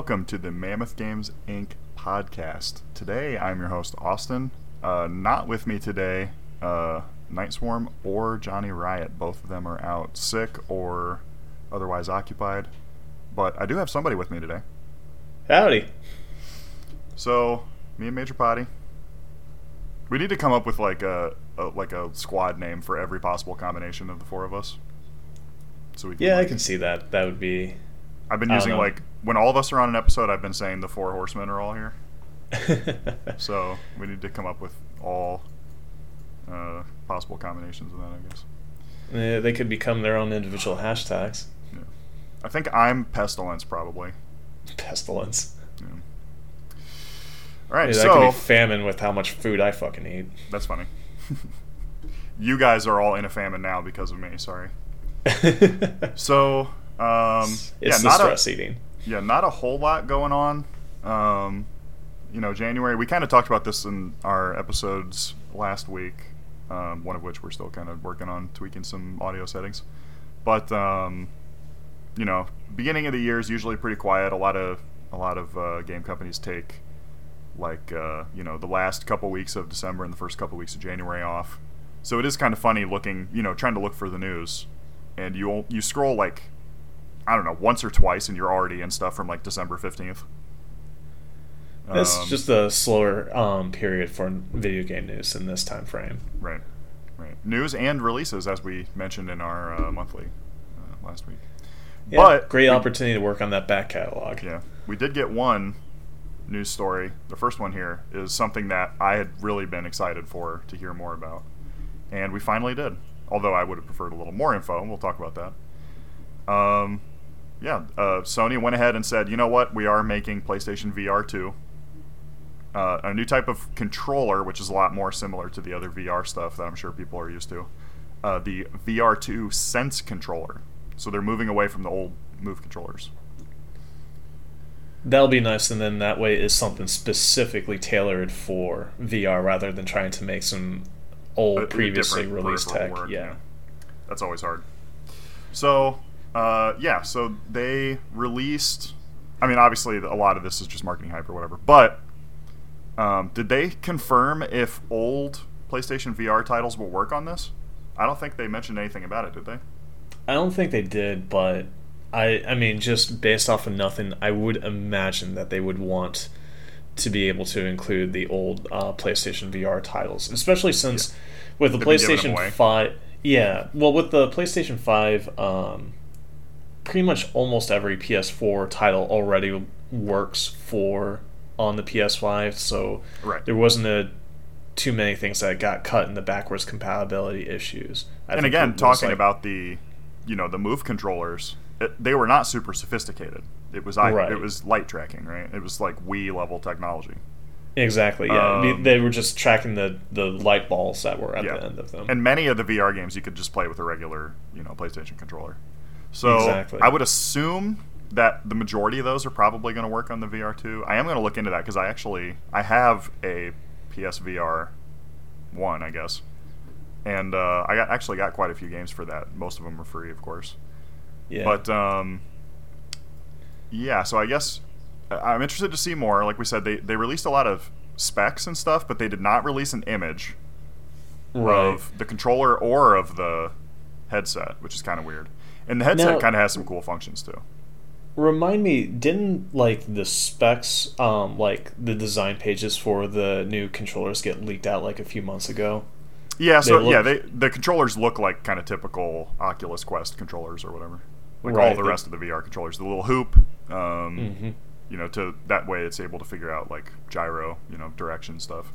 welcome to the Mammoth Games Inc. podcast. Today, I'm your host, Austin. Uh, not with me today, uh, Night Swarm or Johnny Riot. Both of them are out sick or otherwise occupied. But I do have somebody with me today. Howdy. So, me and Major Potty. We need to come up with like a, a like a squad name for every possible combination of the four of us. So we can, yeah, like, I can see that. That would be. I've been using like when all of us are on an episode. I've been saying the four horsemen are all here. so we need to come up with all uh, possible combinations of that. I guess. Yeah, they could become their own individual hashtags. Yeah. I think I'm pestilence probably. Pestilence. Yeah. All right, yeah, that so could be famine with how much food I fucking eat. That's funny. you guys are all in a famine now because of me. Sorry. so, um, it's yeah, not stress a, eating. Yeah, not a whole lot going on. Um, you know, January. We kind of talked about this in our episodes last week. Um, one of which we're still kind of working on tweaking some audio settings. But um, you know, beginning of the year is usually pretty quiet. A lot of a lot of uh, game companies take like uh, you know the last couple weeks of December and the first couple weeks of January off. So it is kind of funny looking, you know, trying to look for the news, and you you scroll like I don't know once or twice, and you're already in stuff from like December fifteenth. It's um, just a slower um, period for video game news in this time frame. Right, right. News and releases, as we mentioned in our uh, monthly uh, last week. Yeah, but great opportunity to work on that back catalog. Yeah, we did get one news story. The first one here is something that I had really been excited for to hear more about, and we finally did. Although I would have preferred a little more info, and we'll talk about that. Um, yeah, uh, Sony went ahead and said, you know what, we are making PlayStation VR 2. Uh, a new type of controller, which is a lot more similar to the other VR stuff that I'm sure people are used to. Uh, the VR2 Sense controller. So they're moving away from the old Move controllers. That'll be nice, and then that way is something specifically tailored for VR rather than trying to make some old, previously released tech. Work, yeah. yeah. that's always hard. So, uh, yeah, so they released. I mean, obviously, a lot of this is just marketing hype or whatever, but um, did they confirm if old PlayStation VR titles will work on this? I don't think they mentioned anything about it, did they? I don't think they did, but I I mean, just based off of nothing, I would imagine that they would want to be able to include the old uh, PlayStation VR titles, especially since yeah. with the They've PlayStation Five. Yeah, well, with the PlayStation Five, um, pretty much almost every PS4 title already works for on the PS5, so right. there wasn't a too many things that got cut in the backwards compatibility issues. I and again, talking like, about the you know the move controllers it, they were not super sophisticated. It was I, right. it was light tracking, right? It was like Wii level technology. Exactly. Yeah, um, they were just tracking the the light balls that were at yeah. the end of them. And many of the VR games you could just play with a regular, you know, PlayStation controller. So exactly. I would assume that the majority of those are probably going to work on the VR2. I am going to look into that because I actually I have a PSVR one, I guess, and uh, I got actually got quite a few games for that. Most of them are free, of course. Yeah. But um, yeah, so I guess I'm interested to see more. Like we said, they they released a lot of specs and stuff, but they did not release an image right. of the controller or of the headset, which is kind of weird. And the headset kind of has some cool functions too. Remind me, didn't like the specs, um, like the design pages for the new controllers get leaked out like a few months ago? Yeah, so look, yeah, they the controllers look like kind of typical Oculus Quest controllers or whatever like right, all the rest of the VR controllers. The little hoop, um, mm-hmm. you know, to that way it's able to figure out like gyro, you know, direction stuff.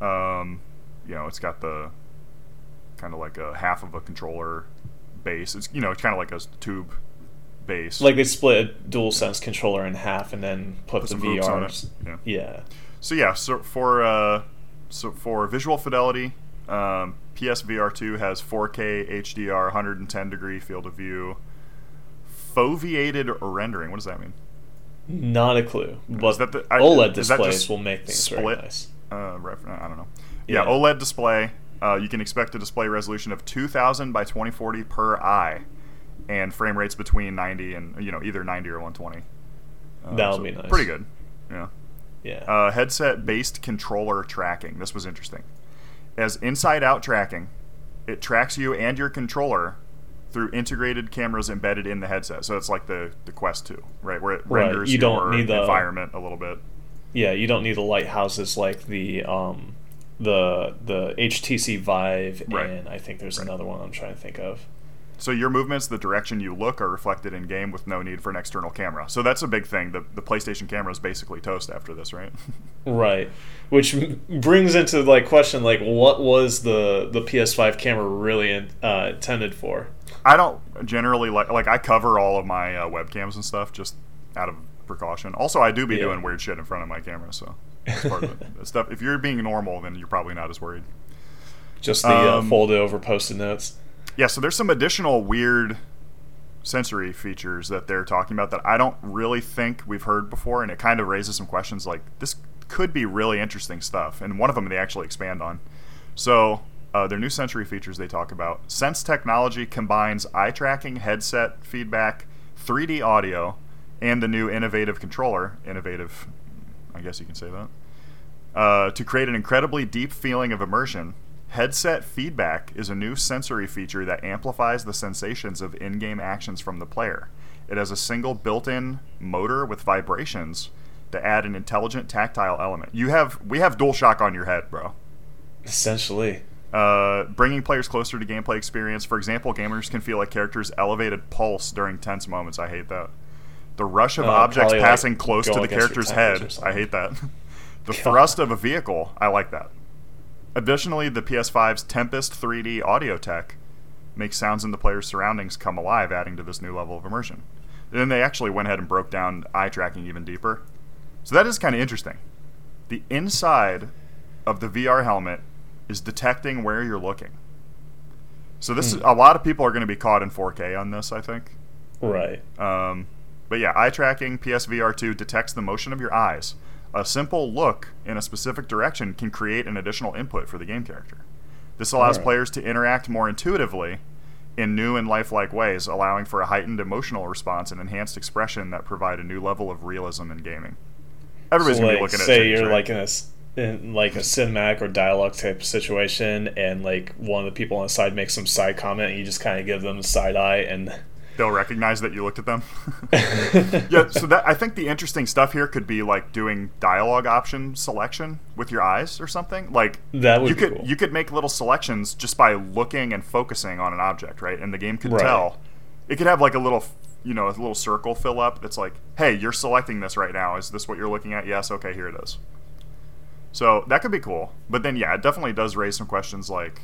Um, you know, it's got the kind of like a half of a controller base. It's you know, it's kind of like a tube base. Like they split a dual sense controller in half and then put, put the VR. Yeah. yeah. So yeah, so for uh, so for visual fidelity, um, PSVR 2 has 4K HDR, 110 degree field of view, foveated rendering. What does that mean? Not a clue. But that the, I, OLED displays will make things split? very nice. Uh, I don't know. Yeah, yeah. OLED display. Uh, you can expect a display resolution of 2000 by 2040 per eye, and frame rates between 90 and you know either 90 or 120. Uh, That'll so be nice. Pretty good. Yeah. Yeah. Uh, headset based controller tracking. This was interesting. As inside out tracking, it tracks you and your controller through integrated cameras embedded in the headset. So it's like the, the Quest 2, right? Where it Right. renders You don't your need the- environment a little bit. yeah, you don't need the lighthouses like the um, the the HTC Vive, Right. and I think there's Right. another one I'm trying to think of. So your movements, the direction you look, are reflected in game with no need for an external camera. So that's a big thing. The, the PlayStation camera is basically toast after this, right? Right, which brings into like question like what was the the PS5 camera really in, uh, intended for? I don't generally like like I cover all of my uh, webcams and stuff just out of precaution. Also, I do be Yeah. doing weird shit in front of my camera, so it's part of it. stuff. If you're being normal, then you're probably not as worried. Just the uh, Um, folded over post-it notes. Yeah, so there's some additional weird sensory features that they're talking about that I don't really think we've heard before, and it kind of raises some questions like this could be really interesting stuff. And one of them they actually expand on. So uh, their new sensory features they talk about. Sense technology combines eye tracking, headset feedback, 3D audio, and the new innovative controller. Innovative, I guess you can say that. Uh, to create an incredibly deep feeling of immersion, headset feedback is a new sensory feature that amplifies the sensations of in game actions from the player. It has a single built in motor with vibrations to add an intelligent tactile element. You have we have DualShock on your head, bro. Essentially, Uh, bringing players closer to gameplay experience. For example, gamers can feel a characters' elevated pulse during tense moments. I hate that. The rush of Uh, objects probably, like, passing close to the character's head. I hate that. the thrust of a vehicle. I like that. Additionally, the PS5's Tempest 3D audio tech makes sounds in the player's surroundings come alive, adding to this new level of immersion. And then they actually went ahead and broke down eye tracking even deeper. So that is kind of interesting. The inside of the VR helmet is detecting where you're looking. So this is Hmm. a lot of people are going to be caught in 4K on this, I think. right? Um, but yeah, eye tracking PSVR 2 detects the motion of your eyes. A simple look in a specific direction can create an additional input for the game character. This allows Alright. players to interact more intuitively in new and lifelike ways, allowing for a heightened emotional response and enhanced expression that provide a new level of realism in gaming. Everybody's so, gonna like, be looking at say you're right? like in a in like a cinematic or dialogue type situation, and like one of the people on the side makes some side comment, and you just kind of give them the side eye, and they'll recognize that you looked at them. yeah, so that I think the interesting stuff here could be like doing dialogue option selection with your eyes or something. Like That would you be could cool. you could make little selections just by looking and focusing on an object, right? And the game could Right. tell. It could have like a little you know, a little circle fill up that's like, "Hey, you're selecting this right now. Is this what you're looking at?" Yes, okay, here it is. So, that could be cool. But then yeah, it definitely does raise some questions like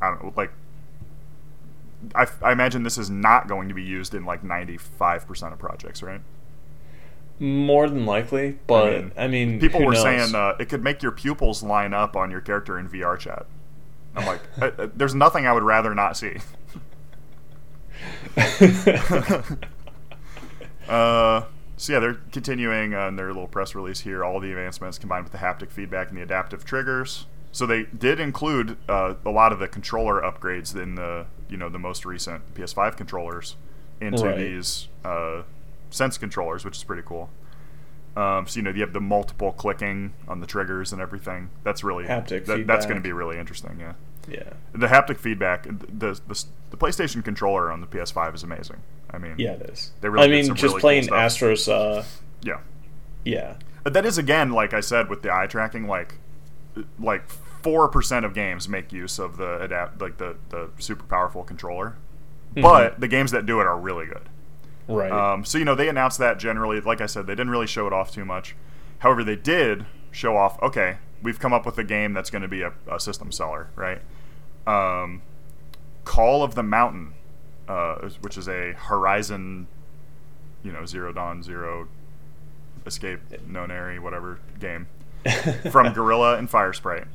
I don't know, like I, I imagine this is not going to be used in like 95% of projects, right? more than likely. But I mean, mean, People were knows? saying uh, it could make your pupils line up on your character in VR chat. I'm like, uh, uh, there's nothing I would rather not see. Uh, so yeah, they're continuing on their little press release here. All the advancements combined with the haptic feedback and the adaptive triggers. So they did include uh, a lot of the controller upgrades in the you know the most recent PS5 controllers into Right. these uh, Sense controllers, which is pretty cool. Um, so you know you have the multiple clicking on the triggers and everything. That's really Haptic that, that's going to be really interesting. Yeah, yeah, the haptic feedback, the, the the PlayStation controller on the PS5 is amazing. I mean, yeah, it is. They really I mean, just really playing stuff. Astros. Uh, yeah. yeah, But that is again, like I said, with the eye tracking, like like four percent of games make use of the adapt, like the the super powerful controller. But the games that do it are really good. right. Um, so you know they announced that generally. Like I said, they didn't really show it off too much. However, they did show off. Okay, we've come up with a game that's going to be a, a system seller, right? Um, Call of the Mountain, uh, which is a Horizon, you know, Zero Dawn, Zero Escape, Nonary, whatever game from Guerrilla and Firesprite.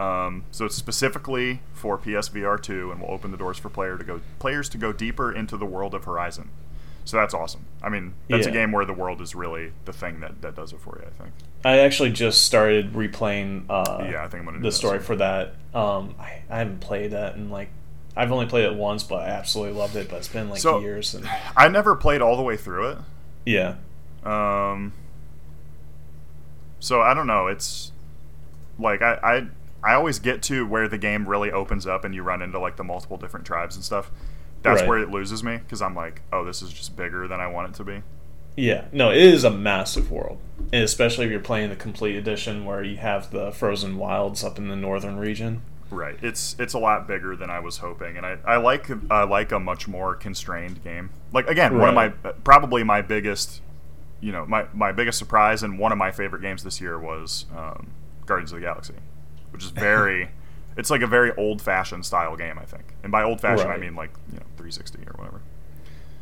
Um, so it's specifically for PSVR 2 and will open the doors for player to go players to go deeper into the world of Horizon. So that's awesome. I mean, that's a game where the world is really the thing that, that does it for you, I think. I actually just started replaying. Uh, Yeah, I think I'm gonna the story soon. for that. Um, I, I haven't played that in like. I've only played it once, but I absolutely loved it. But it's been like So- years, and I never played all the way through it. yeah, Um, so I don't know. It's like I, I always get to where the game really opens up and you run into like the multiple different tribes and stuff. That's Right. where it loses me because I'm like, oh, this is just bigger than I want it to be. Yeah, no, it is a massive world, and especially if you're playing the complete edition where you have the frozen wilds up in the northern region. Right. It's it's a lot bigger than I was hoping, and I, I like I like a much more constrained game. Like again, one of my probably my biggest, you know, my my biggest surprise and one of my favorite games this year was um, Guardians of the Galaxy, which is very, it's like a very old fashioned style game. I think, and by old fashioned I mean like you know 360 or whatever.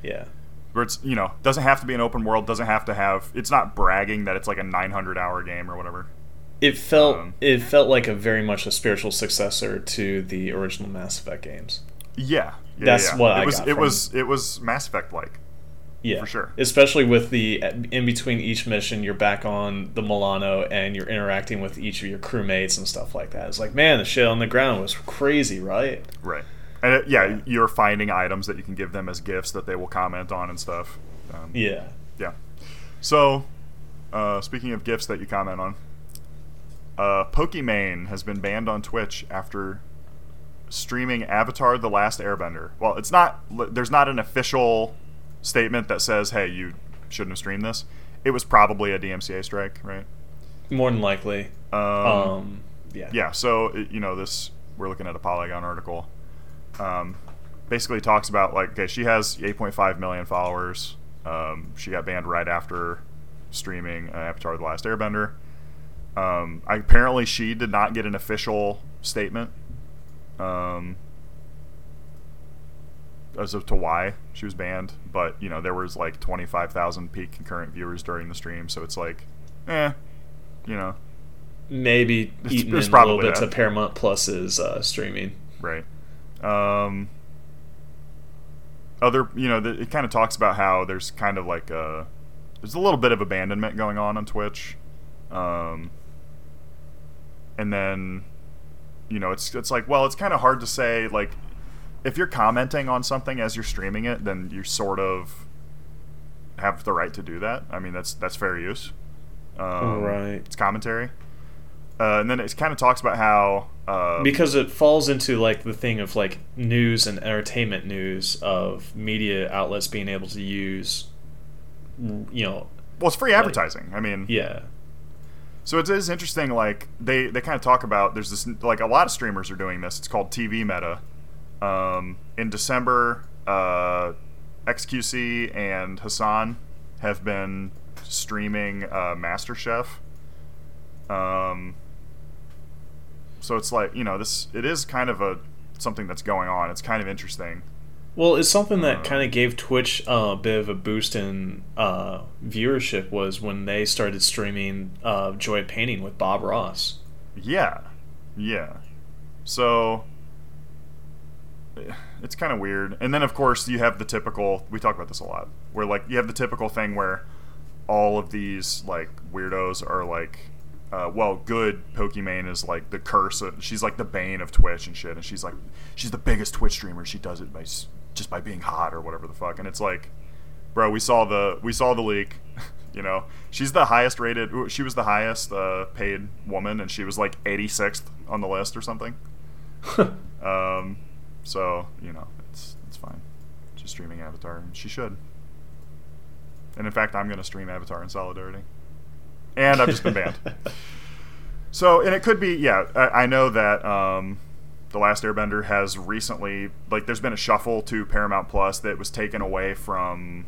Yeah, Where it's you know doesn't have to be an open world, doesn't have to have. It's not bragging that it's like a 900 hour game or whatever. it felt Um, it felt like a very much a spiritual successor to the original Mass Effect games. Yeah, yeah That's yeah. what it I was. got it was it was Mass Effect like. Yeah, For sure. Especially with the in between each mission, you're back on the Milano and you're interacting with each of your crewmates and stuff like that. It's like, man, the shit on the ground was crazy, right? Right. And it, yeah, Yeah. you're finding items that you can give them as gifts that they will comment on and stuff. Um, Yeah. yeah. So, uh, speaking of gifts that you comment on, uh, Pokimane has been banned on Twitch after streaming Avatar: The Last Airbender. Well, it's not. There's not an official statement that says, "Hey, you shouldn't have streamed this." It was probably a DMCA strike, right? More than likely. Um, Um, yeah. yeah so you know this we're looking at a polygon article um, basically talks about like okay she has 8.5 million followers um, she got banned right after streaming uh, avatar the last airbender um, apparently she did not get an official statement um, as to why she was banned but you know there was like 25000 peak concurrent viewers during the stream so it's like eh you know Maybe It's- eating it's in a little bit that. to Paramount Plus's uh, streaming. Right. Um, other, you know, the, it kind of talks about how there's kind of like a there's a little bit of abandonment going on on Twitch, um, and then, you know, it's it's like well, it's kind of hard to say like if you're commenting on something as you're streaming it, then you sort of have the right to do that. I mean, that's that's fair use. Um, Right. It's commentary. Uh, and then it kind of talks about how uh, because it falls into like the thing of like news and entertainment news of media outlets being able to use you know Well, it's free advertising. I mean, yeah so it is interesting. Like they they kind of talk about there's this like a lot of streamers are doing this. It's called TV Meta. Um, in December, uh, XQC and Hassan have been streaming uh, MasterChef. Um, so it's like you know this it is kind of a something that's going on. It's kind of interesting. well it's something that Uh, kind of gave twitch uh, a bit of a boost in uh, viewership was when they started streaming uh, joy painting with bob ross Yeah, yeah. So it's kind of weird. And then of course you have the typical. We talk about this a lot, where like you have the typical thing where all of these like weirdos are like, uh, well, good Pokimane is like the curse. Of, she's like the bane of Twitch and shit, and she's like she's the biggest Twitch streamer. She does it by just by being hot or whatever the fuck. And it's like, bro, we saw the we saw the leak. You know, she's the highest rated. She was the highest uh, paid woman, and she was like 86th on the list or something. Um, so you know, it's it's fine. She's streaming Avatar, and she should. And in fact, I'm going to stream Avatar in solidarity. And I've just been banned. So, and it could be, yeah. I, I know that um, the Last Airbender has recently, like, there's been a shuffle to Paramount Plus that was taken away from,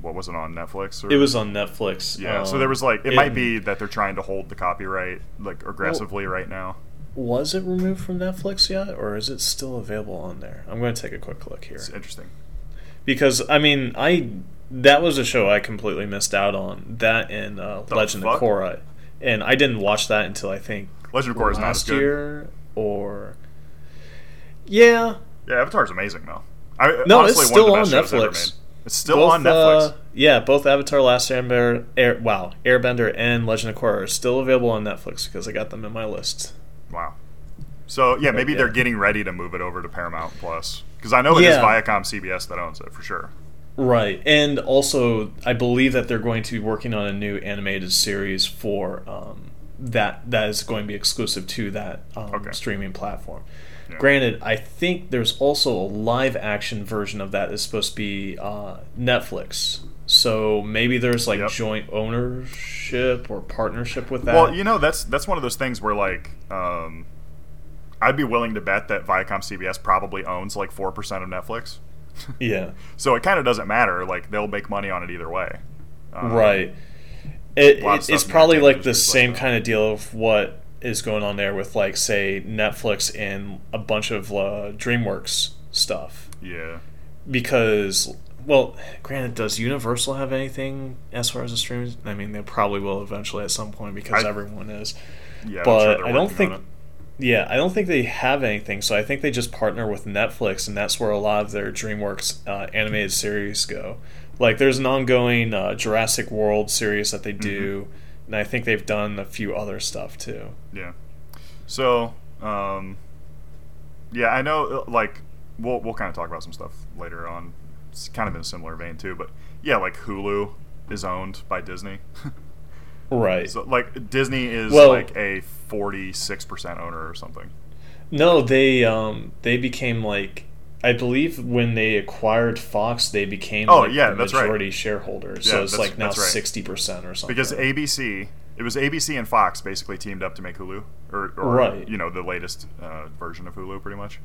what was it on Netflix? Or? it was on netflix Yeah. so um, there was like, it, might be that they're trying to hold the copyright like aggressively right now. Was it removed from netflix yet or is it still available on there i'm going to take a quick look here It's interesting. because I mean I that was a show I completely missed out on that and uh, Legend fuck? of Korra, and I didn't watch that until I think Legend of Korra is not as last good. year or yeah Yeah, Avatar's amazing though. I, No, honestly, it's still on Netflix. It's still both, on Netflix. uh, yeah, both Avatar: Last Airbender, Air, wow, Airbender, and Legend of Korra are still available on Netflix because I got them in my list. Wow. So yeah, maybe yeah. they're getting ready to move it over to Paramount Plus because I know it is Yeah. Viacom CBS that owns it for sure. Right, and also I believe that they're going to be working on a new animated series for um, that that is going to be exclusive to that um, Okay. streaming platform. Yeah. Granted, I think there's also a live action version of that that's supposed to be uh, Netflix. So maybe there's like Yep. joint ownership or partnership with that. Well, you know, that's that's one of those things where like um, I'd be willing to bet that Viacom CBS probably owns like four percent of Netflix. yeah. So it kind of doesn't matter. Like they'll make money on it either way. Um, right. It, a lot of it- it's probably like the like same kind of deal of what is going on there with like say Netflix and a bunch of uh, DreamWorks stuff Yeah. because well, granted, does Universal have anything as far as the streaming? I mean, they probably will eventually at some point because I- everyone is. Yeah. But sure I don't think. Yeah, I don't think they have anything, so I think they just partner with Netflix, and that's where a lot of their DreamWorks uh, animated series go. Like, there's an ongoing uh, Jurassic World series that they do, Mm-hmm. and I think they've done a few other stuff too. Yeah. So, um, yeah, I know. uh, Like, we'll we'll kind of talk about some stuff later on. It's kind of in a similar vein too, but yeah, like Hulu is owned by Disney. Right. so, like, Disney is Well- like a forty-six percent owner or something. No, they um they became like I believe when they acquired Fox, they became Oh, like yeah, the that's right. majority shareholders. Yeah, so it's like now sixty percent or something. Because ABC, it was ABC and Fox basically teamed up to make Hulu, or, or Right. you know, the latest uh, version of Hulu, pretty much.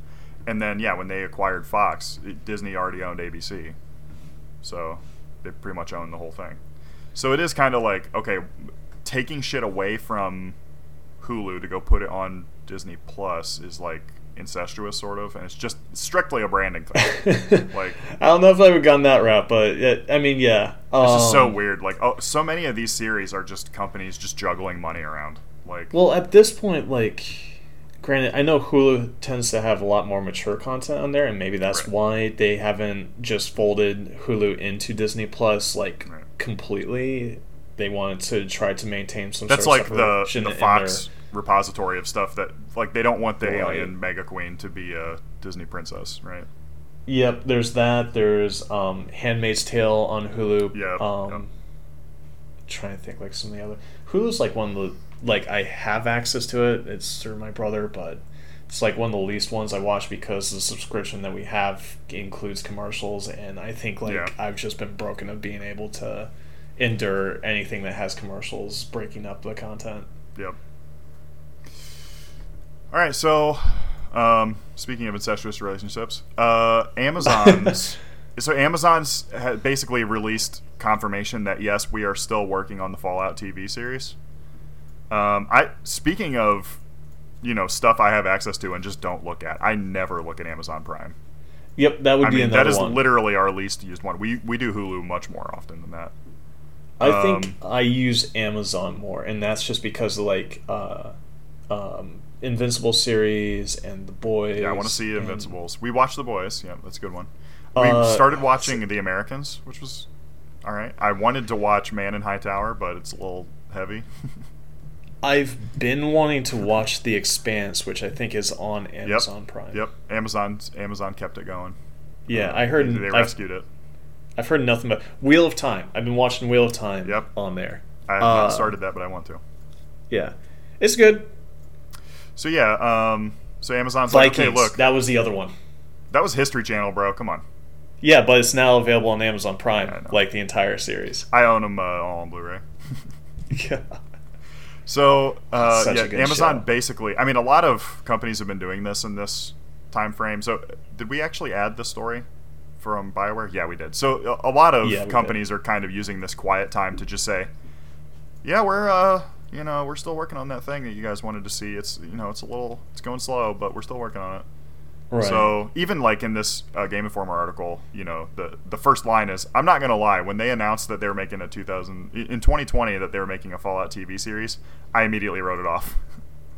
And then yeah, when they acquired Fox, it- Disney already owned ABC, so they pretty much owned the whole thing. So it is kind of like okay, taking shit away from Hulu to go put it on Disney Plus is like incestuous, sort of, and it's just strictly a branding thing. like I don't know if I would gone that route, but yeah, I mean, yeah, it's just so Um, weird. Like oh, so many of these series are just companies just juggling money around. Like Well, at this point, like, granted, I know Hulu tends to have a lot more mature content on there, and maybe that's Right. why they haven't just folded Hulu into Disney Plus like Right. completely. They wanted to try to maintain some. That's sort like of the the Fox repository of stuff that like they don't want the Right. alien mega queen to be a Disney princess, right? Yep, there's that. There's um, Handmaid's Tale on Hulu. Yeah. Um, yep. Trying to think like some of the other Hulu's like one of the like I have access to it. It's through my brother, but it's like one of the least ones I watch because the subscription that we have includes commercials, and I think like Yeah. I've just been broken of being able to endure anything that has commercials breaking up the content. Yep. All right, so um, speaking of incestuous relationships, uh, Amazon's so Amazon's basically released confirmation that yes, we are still working on the Fallout TV series. Um, I speaking of you know stuff I have access to and just don't look at. I never look at Amazon Prime. Yep, that would I be mean that is one. literally our least used one. We we do Hulu much more often than that. I think Um, I use Amazon more, and that's just because like uh, um, Invincible series and The Boys. Yeah, I want to see and- Invincibles. We watched The Boys. Yeah, that's a good one. We Uh, started watching The Americans, which was all right. I wanted to watch Man in High Tower, but it's a little heavy. I've been wanting to watch The Expanse, which I think is on Amazon Prime. yep, Amazon Amazon kept it going. Yeah, Uh, I heard. they I've, rescued it. I've heard nothing but Wheel of Time. I've been watching Wheel of Time. Yep. On there. I have Uh, not started that, but I want to. Yeah, it's good. So yeah, um, so Amazon's like, okay, look, that was the other one. that was History Channel, bro. Come on, Yeah, but it's now available on Amazon Prime, Yeah, like the entire series. I own them uh, all on Blu-ray. yeah. So uh, yeah, Amazon show. basically. I mean, a lot of companies have been doing this in this time frame. So did we actually add the story from Bioware? Yeah, we did. So a, a lot of Yeah, companies are kind of using this quiet time to just say, "Yeah, we're uh, you know, we're still working on that thing that you guys wanted to see. It's you know, it's a little, it's going slow, but we're still working on it." Right. So even like in this uh, Game Informer article, you know, the the first line is, "I'm not gonna lie." When they announced that they were making a 2000 in 2020 that they were making a Fallout TV series, I immediately wrote it off.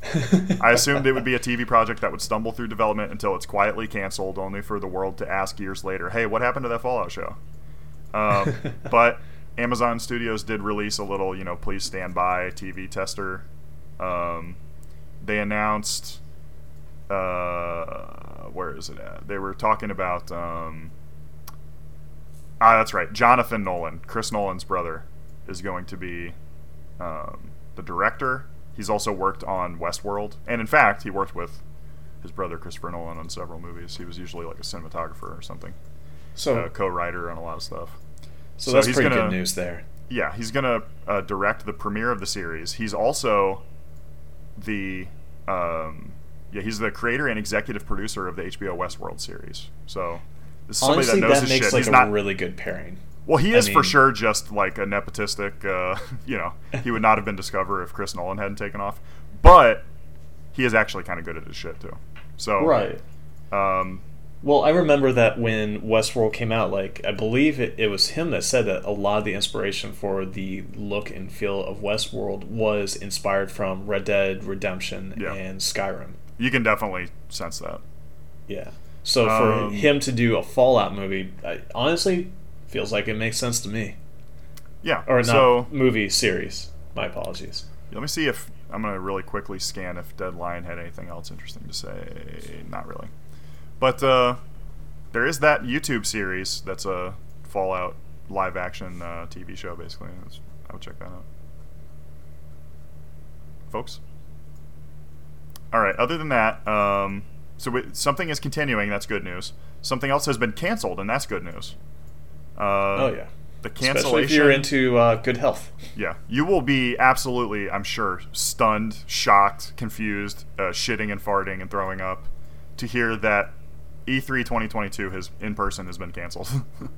I assumed it would be a TV project that would stumble through development until it's quietly canceled, only for the world to ask years later, "Hey, what happened to that Fallout show?" Um, but Amazon Studios did release a little, you know, please stand by TV tester. Um, they announced, uh, where is it at? They were talking about um, Ah, that's right. Jonathan Nolan, Chris Nolan's brother, is going to be um, the director. He's also worked on Westworld, and in fact, he worked with his brother Christopher Nolan on several movies. He was usually like a cinematographer or something, So, uh, co-writer on a lot of stuff. so, so that's he's pretty gonna- good news there. Yeah, he's gonna uh, direct the premiere of the series. He's also the um, yeah, he's the creator and executive producer of the HBO Westworld series. So this is somebody Honestly, that knows that his makes shit. like he's a not really good pairing. well, he I is for sure just like a nepotistic. Uh, you know, he would not have been Discover if Chris Nolan hadn't taken off. But he is actually kind of good at his shit too. So Right. Um, Well, I remember that when Westworld came out, like I believe it, it was him that said that a lot of the inspiration for the look and feel of Westworld was inspired from Red Dead Redemption Yeah. and Skyrim. You can definitely sense that. Yeah. So for Um, him to do a Fallout movie, I, honestly, feels like it makes sense to me. Yeah. Or not so movie series. My apologies. let me see if I'm gonna really quickly scan if Deadline had anything else interesting to say. Not really, but uh, there is that YouTube series that's a Fallout live action uh, TV show. Basically, I would check that out, folks. All right. Other than that, um, so we, something is continuing. That's good news. Something else has been canceled, and that's good news. Uh, oh yeah. The Especially cancellation. if you're into uh, good health. Yeah, you will be absolutely, I'm sure, stunned, shocked, confused, uh, shitting and farting and throwing up to hear that E E3 2022 has in person has been canceled.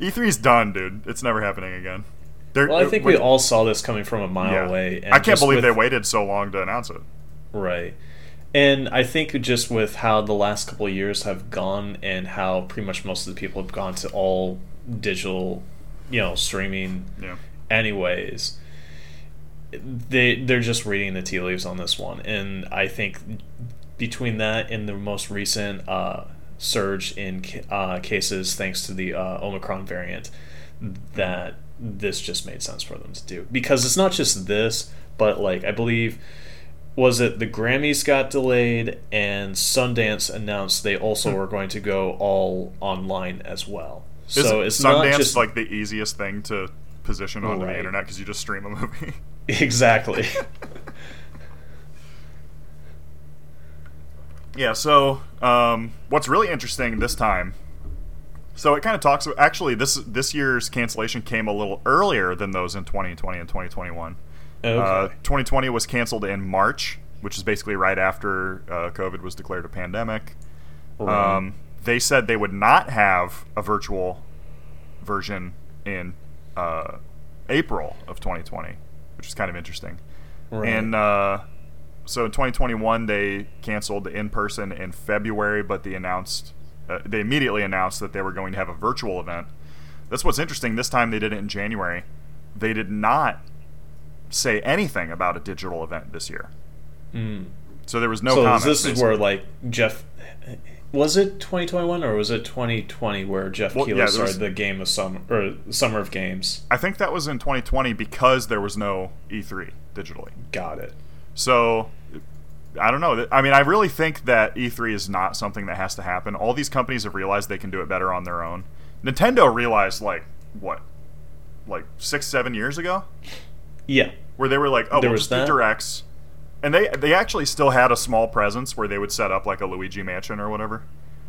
E3 is done, dude. It's never happening again. They're- Well, I think we all saw this coming from a mile yeah. away. And I can't believe with- they waited so long to announce it. Right. And I think just with how the last couple of years have gone and how pretty much most of the people have gone to all digital, you know, streaming Yeah. anyways, they they're just reading the tea leaves on this one. And I think between that and the most recent uh, surge in uh, cases thanks to the uh, Omicron variant, that this just made sense for them to do because it's not just this, but like I believe was it the Grammys got delayed and Sundance announced they also were going to go all online as well. So Isn't it's Sundance not just like the easiest thing to position onto Right. the internet because you just stream a movie? exactly. Yeah, so um, what's really interesting this time, so it kind of talks. About actually, this this year's cancellation came a little earlier than those in 2020 and 2021. Okay. Uh, 2020 was canceled in March, which is basically right after uh, COVID was declared a pandemic. Right. Um, they said they would not have a virtual version in uh, April of 2020, which is kind of interesting. Right. And uh, so in 2021, they canceled the in person in February, but they announced uh, they immediately announced that they were going to have a virtual event. That's what's interesting. This time they did it in January. They did not say anything about a digital event this year. Mm. So there was no so this is basically. where like Jeff was it 2021 or was it 2020 where Jeff Well, Keighley yeah, started was- the game of summer or summer of games? I think that was in 2020 because there was no E3 digitally. Got it. So I don't know. I mean, I really think that E3 is not something that has to happen. All these companies have realized they can do it better on their own. Nintendo realized like what, like six, seven years ago, Yeah. where they were like, "Oh, There we'll was just that. do directs," and they they actually still had a small presence where they would set up like a Luigi Mansion or whatever.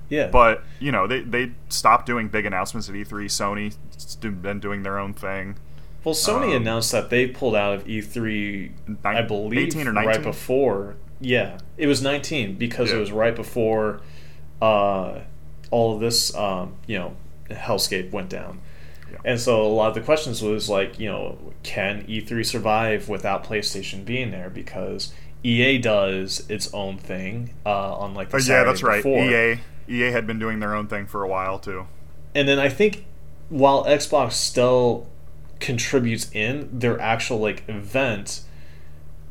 Yeah. But you know, they they stopped doing big announcements at E3. Sony's been doing their own thing. well, Sony um, announced that they pulled out of E3 I believe 18 or right before. Yeah, it was 19 because Yeah. it was right before uh, all of this um, you know hellscape went down. Yeah. And so a lot of the questions was like, you know, can E3 survive without PlayStation being there? Because EA does its own thing uh, on like the But yeah, that's right. before. EA EA had been doing their own thing for a while too. And then I think while Xbox still contributes in their actual like event,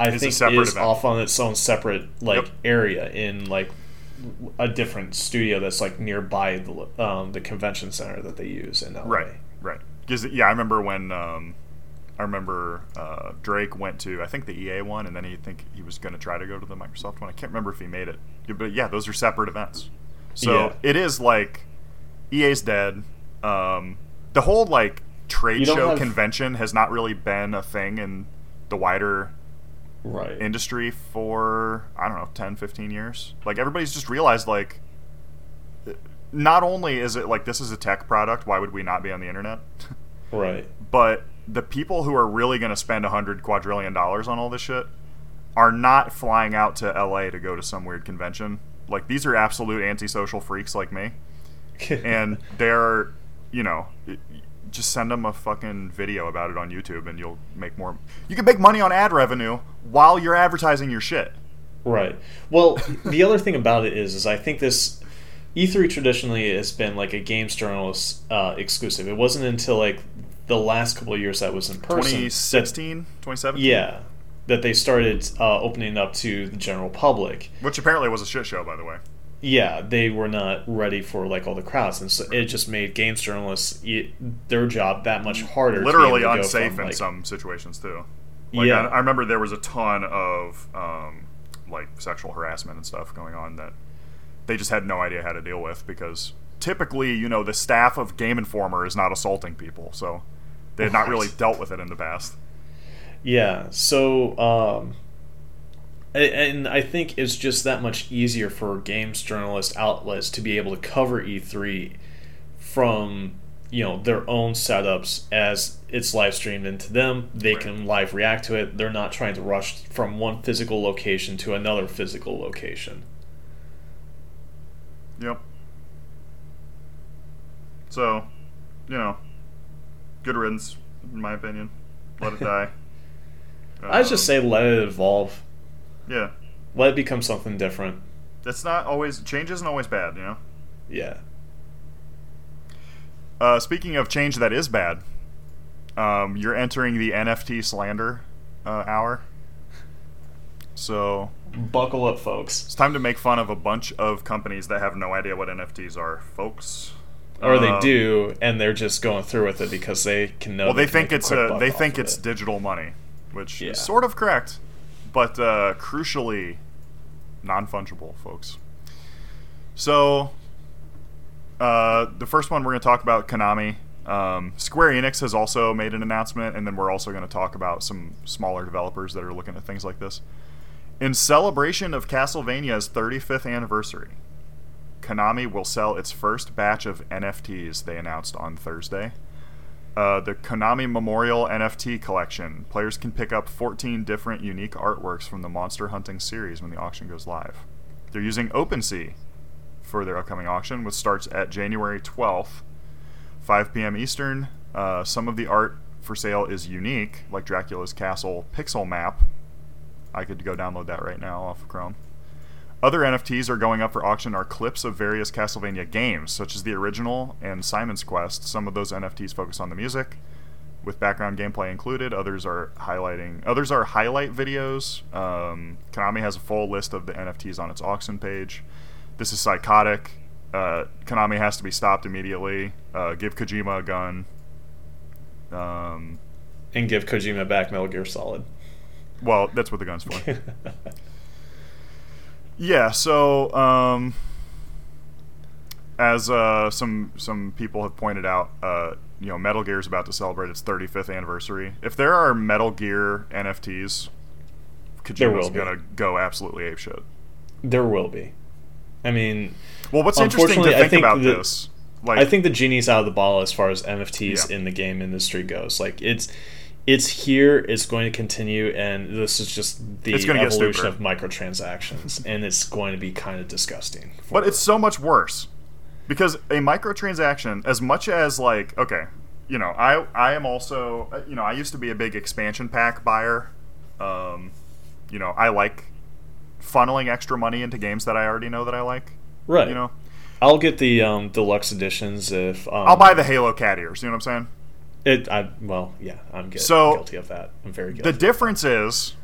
I It's think is event. off on its own separate like Yep. area in like a different studio that's like nearby the um, the convention center that they use in LA. Right, right. Because yeah, I remember when um, I remember uh, Drake went to I think the EA one, and then he think he was going to try to go to the Microsoft one. I can't remember if he made it, but yeah, those are separate events. So Yeah. it is like EA's dead. Um, the whole like trade show have- convention has not really been a thing in the wider Right. industry for I don't know 10 15 years like everybody's just realized like not only is it like this is a tech product why would we not be on the internet right. but the people who are really going to spend a hundred quadrillion dollars on all this shit are not flying out to LA to go to some weird convention like these are absolute antisocial freaks like me and they're you know just send them a fucking video about it on YouTube and you'll make more you can make money on ad revenue while you're advertising your shit Right. Well, the other thing about it is, is I think this E3 traditionally has been like a games journalist uh, exclusive. It wasn't until like the last couple of years that was in person. that- 2016 2017 yeah, that they started uh, opening up to the general public. which apparently was a shit show by the way Yeah, they were not ready for like all the crowds, and so it just made games journalists e- their job that much harder. literally unsafe from, in like- some situations too like Yeah. I, I remember there was a ton of um, like sexual harassment and stuff going on that they just had no idea how to deal with because typically you know the staff of game informer is not assaulting people so they had not really dealt with it in the past Yeah. So, um, and I think it's just that much easier for games journalist outlets to be able to cover E3 from you know their own setups as it's live streamed into them. They Right. can live react to it. They're not trying to rush from one physical location to another physical location. Yep. So, you know, good riddance, in my opinion. Let it die. I just say let it evolve. yeah. Let it become something different. It's not always change isn't always bad, you know. Yeah. Uh, speaking of change that is bad, um, you're entering the NFT slander uh, hour. So Buckle up, folks. it's time to make fun of a bunch of companies that have no idea what NFTs are, folks. Or they Um, do, and they're just going through with it because they can know. Well, they can think a it's buck they think it's it. digital money, which Yeah. is sort of correct, but uh, crucially non fungible, folks. So, uh, the first one we're going to talk about Konami. Um, Square Enix has also made an announcement, and then we're also going to talk about some smaller developers that are looking at things like this. In celebration of Castlevania's 35th anniversary, Konami will sell its first batch of NFTs, they announced on Thursday. Uh, the Konami Memorial NFT collection. Players can pick up 14 different unique artworks from the Monster Hunting series when the auction goes live. They're using OpenSea for their upcoming auction, which starts at January 12th, 5 p.m. Eastern. Uh, some of the art for sale is unique, like Dracula's Castle pixel map. I could go download that right now off of Chrome. Other NFTs are going up for auction are clips of various Castlevania games, such as the original and Simon's Quest. Some of those NFTs focus on the music, with background gameplay included. Others are highlighting. Others are highlight videos. Um, Konami has a full list of the NFTs on its auction page. This is psychotic. Uh, Konami has to be stopped immediately. Uh, give Kojima a gun. Um, and give Kojima back Metal Gear Solid. Well, that's what the gun's for. Yeah, so um, as uh, some some people have pointed out, uh, you know, Metal Gear is about to celebrate its 35th anniversary. If there are Metal Gear NFTs, There will Kojima's gonna go absolutely apeshit. There will be. I mean, Well, what's interesting to think, think about the- this, like, I think the genie's out of the bottle as far as NFTs Yeah. in the game industry goes. Like it's it's here, it's going to continue, and this is just the It's gonna get evolution of microtransactions, and it's going to be kind of disgusting. But it's so much worse because a microtransaction, as much as like, okay, you know, I I am also, uh, you know, I used to be a big expansion pack buyer. Um, you know, I like funneling extra money into games that I already know that I like. right. You know, I'll get the um, deluxe editions if um, I'll buy the Halo cat ears. You know what I'm saying? It. I well, yeah, I'm gu- So, guilty of that. I'm very guilty. The difference is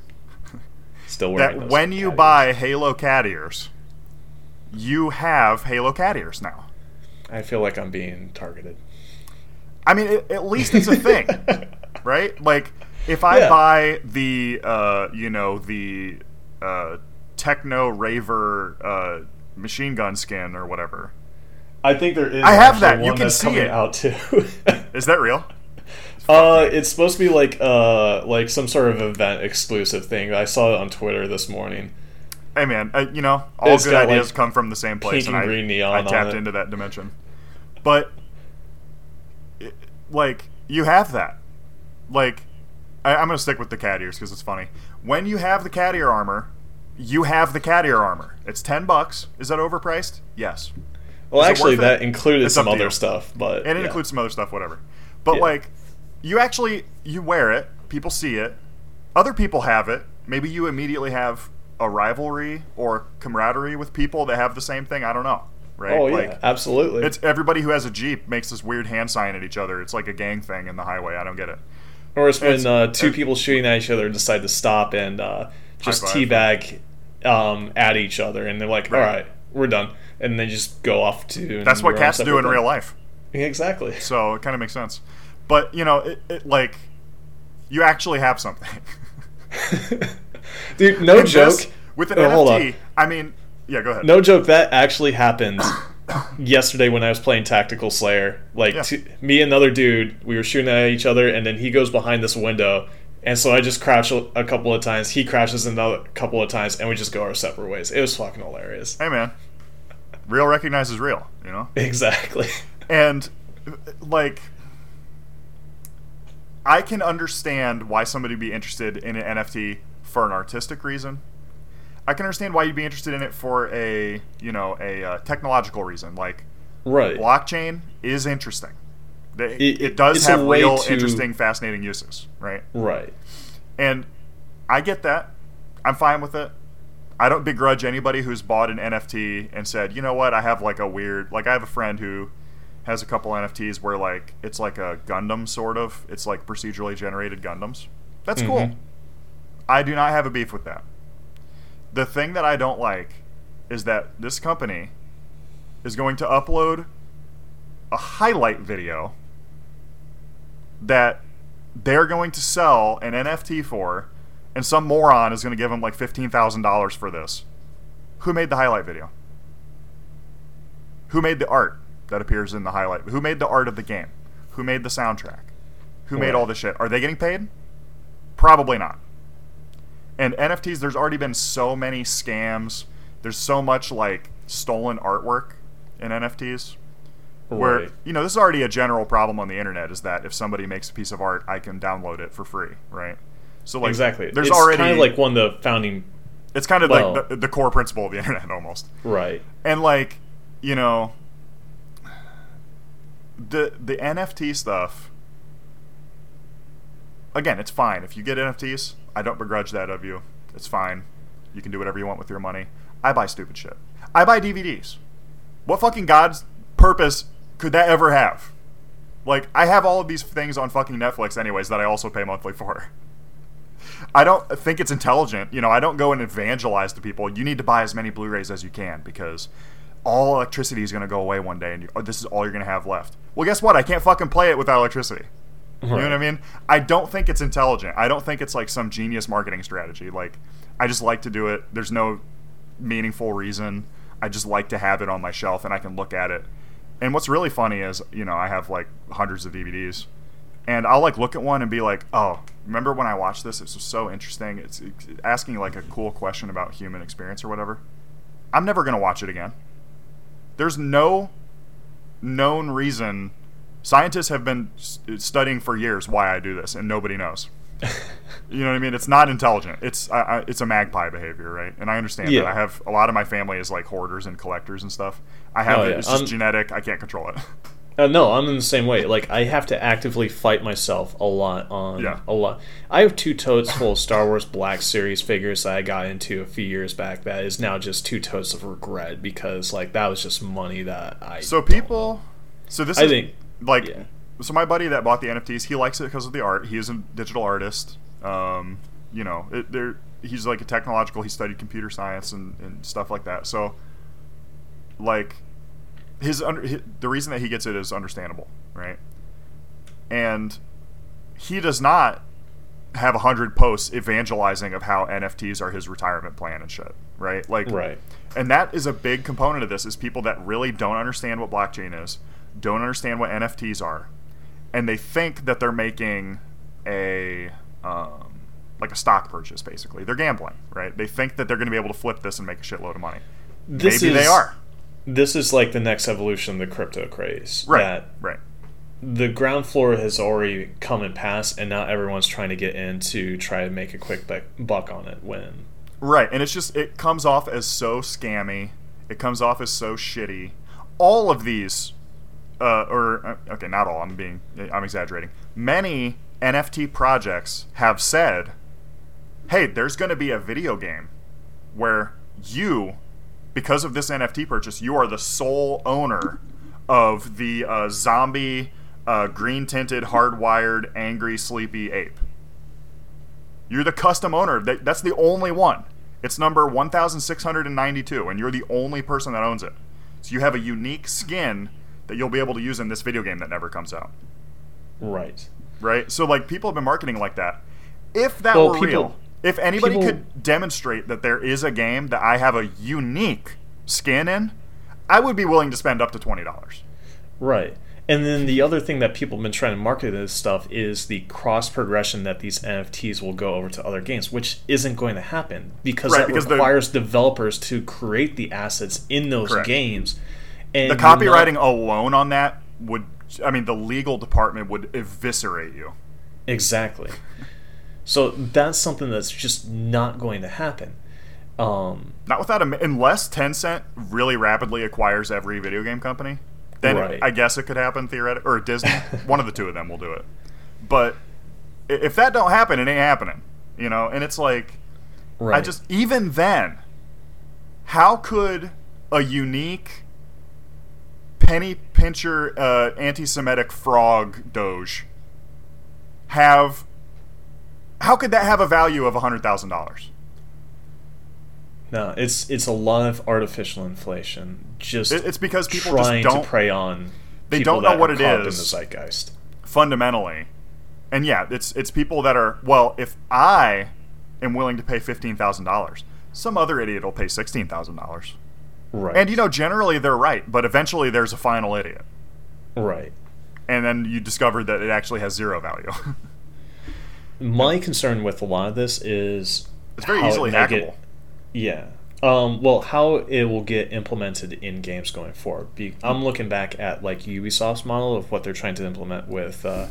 Still that when you cat buy ears. Halo cat ears, you have Halo cat ears now. I feel like I'm being targeted. I mean, it, at least it's a thing, right? Like, if I Yeah. buy the, uh, you know, the uh, Techno Raver uh, machine gun skin or whatever, I think there is. I have that. You can see it. out too. Is that real? Uh, it's supposed to be like uh like some sort of event exclusive thing. I saw it on Twitter this morning. Hey man, uh, you know all It's good got, ideas like, come from the same place, pink and and I, neon I tapped into that dimension. But it- like you have that, like I, I'm gonna stick with the cat ears because it's funny. When you have the cat ear armor, you have the cat ear armor. It's ten bucks. Is that overpriced? Yes. Well, Is actually, worth it? that included It's some other you. stuff, but and it yeah. includes some other stuff, whatever. But Yeah. like, you actually you wear it, people see it, other people have it. Maybe you immediately have a rivalry or camaraderie with people that have the same thing. I don't know, right? Oh like, yeah, absolutely. It's everybody who has a jeep makes this weird hand sign at each other. It's like a gang thing in the highway. I don't get it. Or it's when It's- uh, two it's- people shooting at each other decide to stop and uh, just teabag um, at each other, and they're like, Right. "All right, we're done," and they just go off to. That's what cats do in thing. real life. Exactly. So it kind of makes sense. But you know, it, it like you actually have something. Dude, no And joke. this, with an Oh. NFT. I mean, yeah, go ahead. No joke. That actually happened yesterday when I was playing Tactical Slayer. Like Yeah. two, me and another dude, we were shooting at each other, and then he goes behind this window, and so I just crouch a, a couple of times. He crashes another couple of times, and we just go our separate ways. It was fucking hilarious. Hey man, real recognizes real. You know. Exactly. And like I can understand why somebody would be interested in an NFT for an artistic reason. I can understand why you'd be interested in it for a, you know, a uh, technological reason. Like Right. blockchain is interesting. They- It- It, does have real to- interesting, fascinating uses, right? Right. And I get that. I'm fine with it. I don't begrudge anybody who's bought an NFT and said, you know what, I have like a weird, like I have a friend who has a couple NFTs where like it's like a Gundam sort of. It's like procedurally generated Gundams. That's cool. Mhm. I do not have a beef with that. The thing that I don't like is that this company is going to upload a highlight video that they're going to sell an NFT for, and some moron is going to give them like $15,000 for this. Who made the highlight video? Who made the art that appears in the highlight? Who made the art of the game? Who made the soundtrack? Who made all this shit? Are they getting paid? Probably not. And NFTs, there's already been so many scams. There's so much like stolen artwork in NFTs where Right. you know this is already a general problem on the internet is that if somebody makes a piece of art i can download it for free right so like exactly. there's it's already kind of like one of the founding. it's kind of well- like the, the core principle of the internet almost Right. and like you know the the nft stuff again it's fine. If you get nfts i don't begrudge that of you. It's fine. You can do whatever you want with your money. I buy stupid shit. I buy dvds what fucking god's purpose could that ever have? Like i have all of these things on fucking netflix anyways that i also pay monthly for. I don't think it's intelligent. You know, I don't go and evangelize to people. You need to buy as many Blu-rays as you can because all electricity is going to go away one day, and you, oh, this is all you're going to have left. Well, guess what? I can't fucking play it without electricity. You know what I mean? I don't think it's intelligent. I don't think it's like some genius marketing strategy. Like, I just like to do it. There's no meaningful reason. I just like to have it on my shelf and I can look at it. And what's really funny is, you know, I have like hundreds of DVDs, and I'll like look at one and be like, "Oh, remember when I watched this? It was so interesting. It's, it's asking like a cool question about human experience or whatever." I'm never gonna watch it again. There's no known reason. Scientists have been s- studying for years why I do this, and nobody knows. You know what I mean? It's not intelligent. It's I, I, it's a magpie behavior, right? And I understand Yeah. that. I have a lot of my family is like hoarders and collectors and stuff. I have Oh, it. yeah. It's just I'm- genetic. I can't control it. Uh, no, I'm in the same way. Like I have to actively fight myself a lot on Yeah. a lot. I have two totes full of Star Wars Black Series figures that I got into a few years back. That is now just two totes of regret because like that was just money that I. So people, so this I is think- like, yeah. so my buddy that bought the NFTs, he likes it because of the art. He is a digital artist. Um, you know, it, there he's like a technological. He studied computer science and, and stuff like that. So, like, his, under, hi the reason that he gets it is understandable, right? And he does not have a hundred posts evangelizing of how NFTs are his retirement plan and shit, right? Like, Right. And that is a big component of this is people that really don't understand what blockchain is, don't understand what NFTs are, and they think that they're making a um, like a stock purchase basically. They're gambling, right? They think that they're going to be able to flip this and make a shitload of money. This Maybe is, they are. This is like the next evolution of the crypto craze. Right. That right. the ground floor has already come and passed, and now everyone's trying to get in to try to make a quick buck- buck on it. When Right, and it's just it comes off as so scammy. It comes off as so shitty. All of these, uh, or uh, okay, not all. I'm being, I'm exaggerating. Many NFT projects have said, "Hey, there's going to be a video game where you, because of this NFT purchase, you are the sole owner of the uh, zombie, uh, green tinted, hardwired, angry, sleepy ape." You're the custom owner. That, that's the only one. It's number 1692, and you're the only person that owns it. So you have a unique skin that you'll be able to use in this video game that never comes out. right, Right? So, like, people have been marketing like that. If that Well, were people- real, if anybody people- could demonstrate that there is a game that I have a unique skin in, I would be willing to spend up to $20. right. And then the other thing that people have been trying to market this stuff is the cross progression that these NFTs will go over to other games, which isn't going to happen because Right, that because the- requires developers to create the assets in those Correct. games. And The you're not- copywriting alone on that would, I mean, the legal department would eviscerate you. Exactly. So that's something that's just not going to happen. Um, Not without a unless Tencent really rapidly acquires every video game company, then Right. I guess it could happen theoretically. Or Disney, one of the two of them will do it. But if that don't happen, it ain't happening. You know, and it's like right. I just even then, how could a unique penny pincher uh, anti-Semitic frog doge have? How could that have a value of hundred thousand dollars? no, it's it's a lot of artificial inflation. Just It- It's because people just don't to prey on. they people don't know what it is. in the zeitgeist. fundamentally. And yeah, it's it's people that are well, if I am willing to pay fifteen thousand dollars, some other idiot will pay sixteen thousand dollars. Right. And you know, generally they're right, but eventually there's a final idiot. right. And then you discover that it actually has zero value. My concern with a lot of this is it's very how it easily may get- Yeah. Um, well, how it will get implemented in games going forward. Be, I'm looking back at like Ubisoft's model of what they're trying to implement with uh,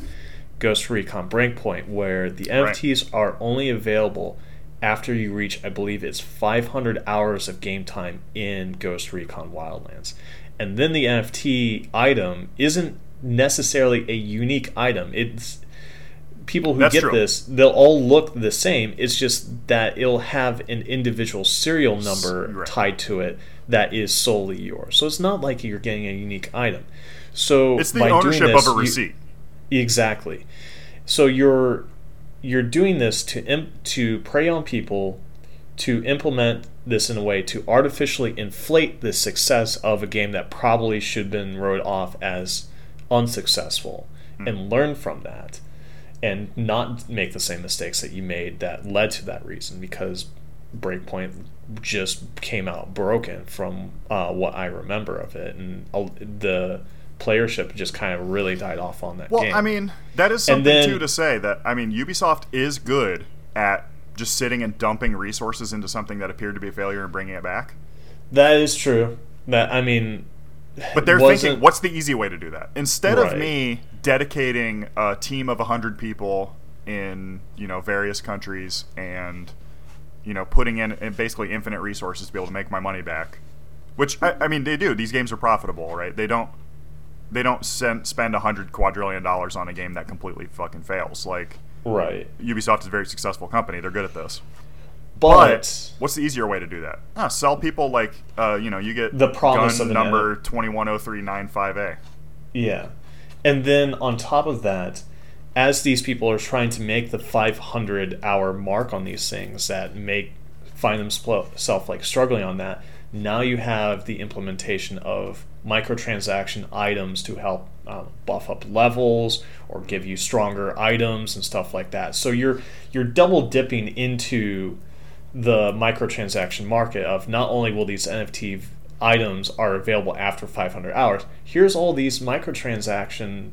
Ghost Recon Breakpoint, where the Right. NFTs are only available after you reach, I believe, it's 500 hours of game time in Ghost Recon Wildlands, and then the NFT item isn't necessarily a unique item. It's people who That's get true. this, they'll all look the same. It's just that it'll have an individual serial number right. tied to it that is solely yours. So it's not like you're getting a unique item. So It's the ownership this, of a you- receipt. exactly. So you're you're doing this to imp- to prey on people to implement this in a way to artificially inflate the success of a game that probably should have been wrote off as unsuccessful hmm. and learn from that and not make the same mistakes that you made that led to that reason because Breakpoint just came out broken from uh, what I remember of it and uh, the playership just kind of really died off on that Well, game. I mean, that is something then- too to say that I mean, Ubisoft is good at just sitting and dumping resources into something that appeared to be a failure and bringing it back. that is true. That I mean, But they're thinking, what's the easy way to do that? Instead Right. of me dedicating a team of 100 people in, you know, various countries and, you know, putting in in basically infinite resources to be able to make my money back, which, I, I mean, they do. These games are profitable, right? They don't they don't send, spend 100 quadrillion dollars on a game that completely fucking fails. Like, right. Ubisoft is a very successful company. They're good at this. But, what's the easier way to do that? Ah, sell people like, uh, you know, you get The promise gun of number 210395A. Yeah. And then on top of that, as these people are trying to make the 500 hour mark on these things that make find themselves like struggling on that, now you have the implementation of microtransaction items to help uh, buff up levels or give you stronger items and stuff like that. So you're you're double dipping into the microtransaction market of not only will these NFT items are available after 500 hours, here's all these microtransaction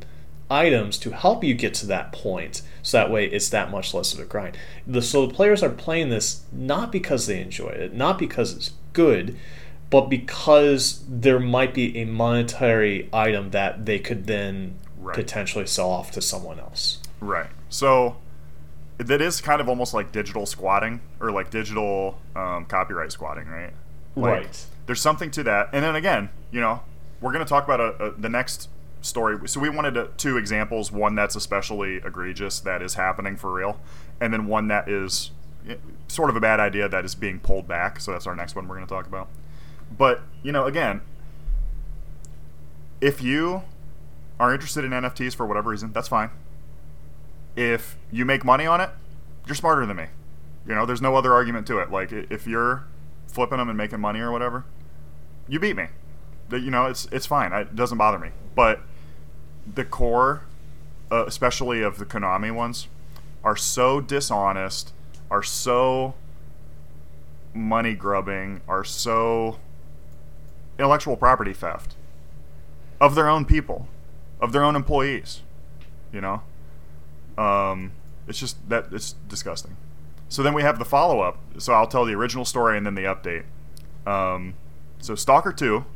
items to help you get to that point so that way it's that much less of a grind. The, so the players are playing this not because they enjoy it not because it's good but because there might be a monetary item that they could then right. potentially sell off to someone else. Right. So that is kind of almost like digital squatting or like digital um, copyright squatting right like, right there's something to that and then again you know we're going to talk about a, a, the next story. So we wanted to, two examples: one that's especially egregious that is happening for real, and then one that is eh, sort of a bad idea that is being pulled back. So that's our next one we're going to talk about. But you know, again, if you are interested in NFTs for whatever reason, that's fine. If you make money on it, you're smarter than me. You know, there's no other argument to it. Like if you're flipping them and making money or whatever, you beat me. You know, it's it's fine. It doesn't bother me. But the core, uh, especially of the Konami ones, are so dishonest, are so money grubbing, are so intellectual property theft of their own people, of their own employees. You know, um, it's just that it's disgusting. So then we have the follow up. So I'll tell the original story and then the update. Um, so Stalker Two,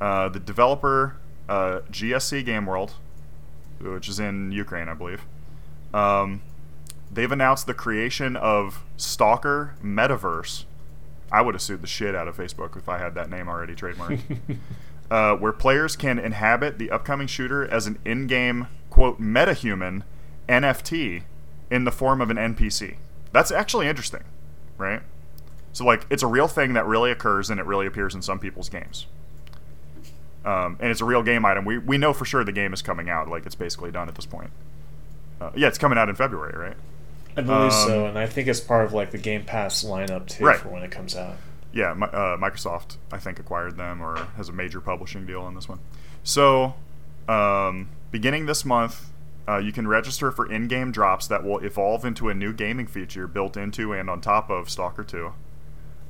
uh, the developer uh, GSC Game World, which is in Ukraine, I believe. Um, they've announced the creation of Stalker Metaverse. I would have sued the shit out of Facebook if I had that name already trademarked. uh, where players can inhabit the upcoming shooter as an in-game quote metahuman NFT in the form of an NPC. That's actually interesting, right? So like it's a real thing that really occurs and it really appears in some people's games um, and it's a real game item. We we know for sure the game is coming out. Like it's basically done at this point. Uh, yeah, it's coming out in February, right? I believe um, so, and I think it's part of like the Game Pass lineup too right. for when it comes out. Yeah, uh, Microsoft I think acquired them or has a major publishing deal on this one. So, um, beginning this month, uh, you can register for in-game drops that will evolve into a new gaming feature built into and on top of Stalker 2.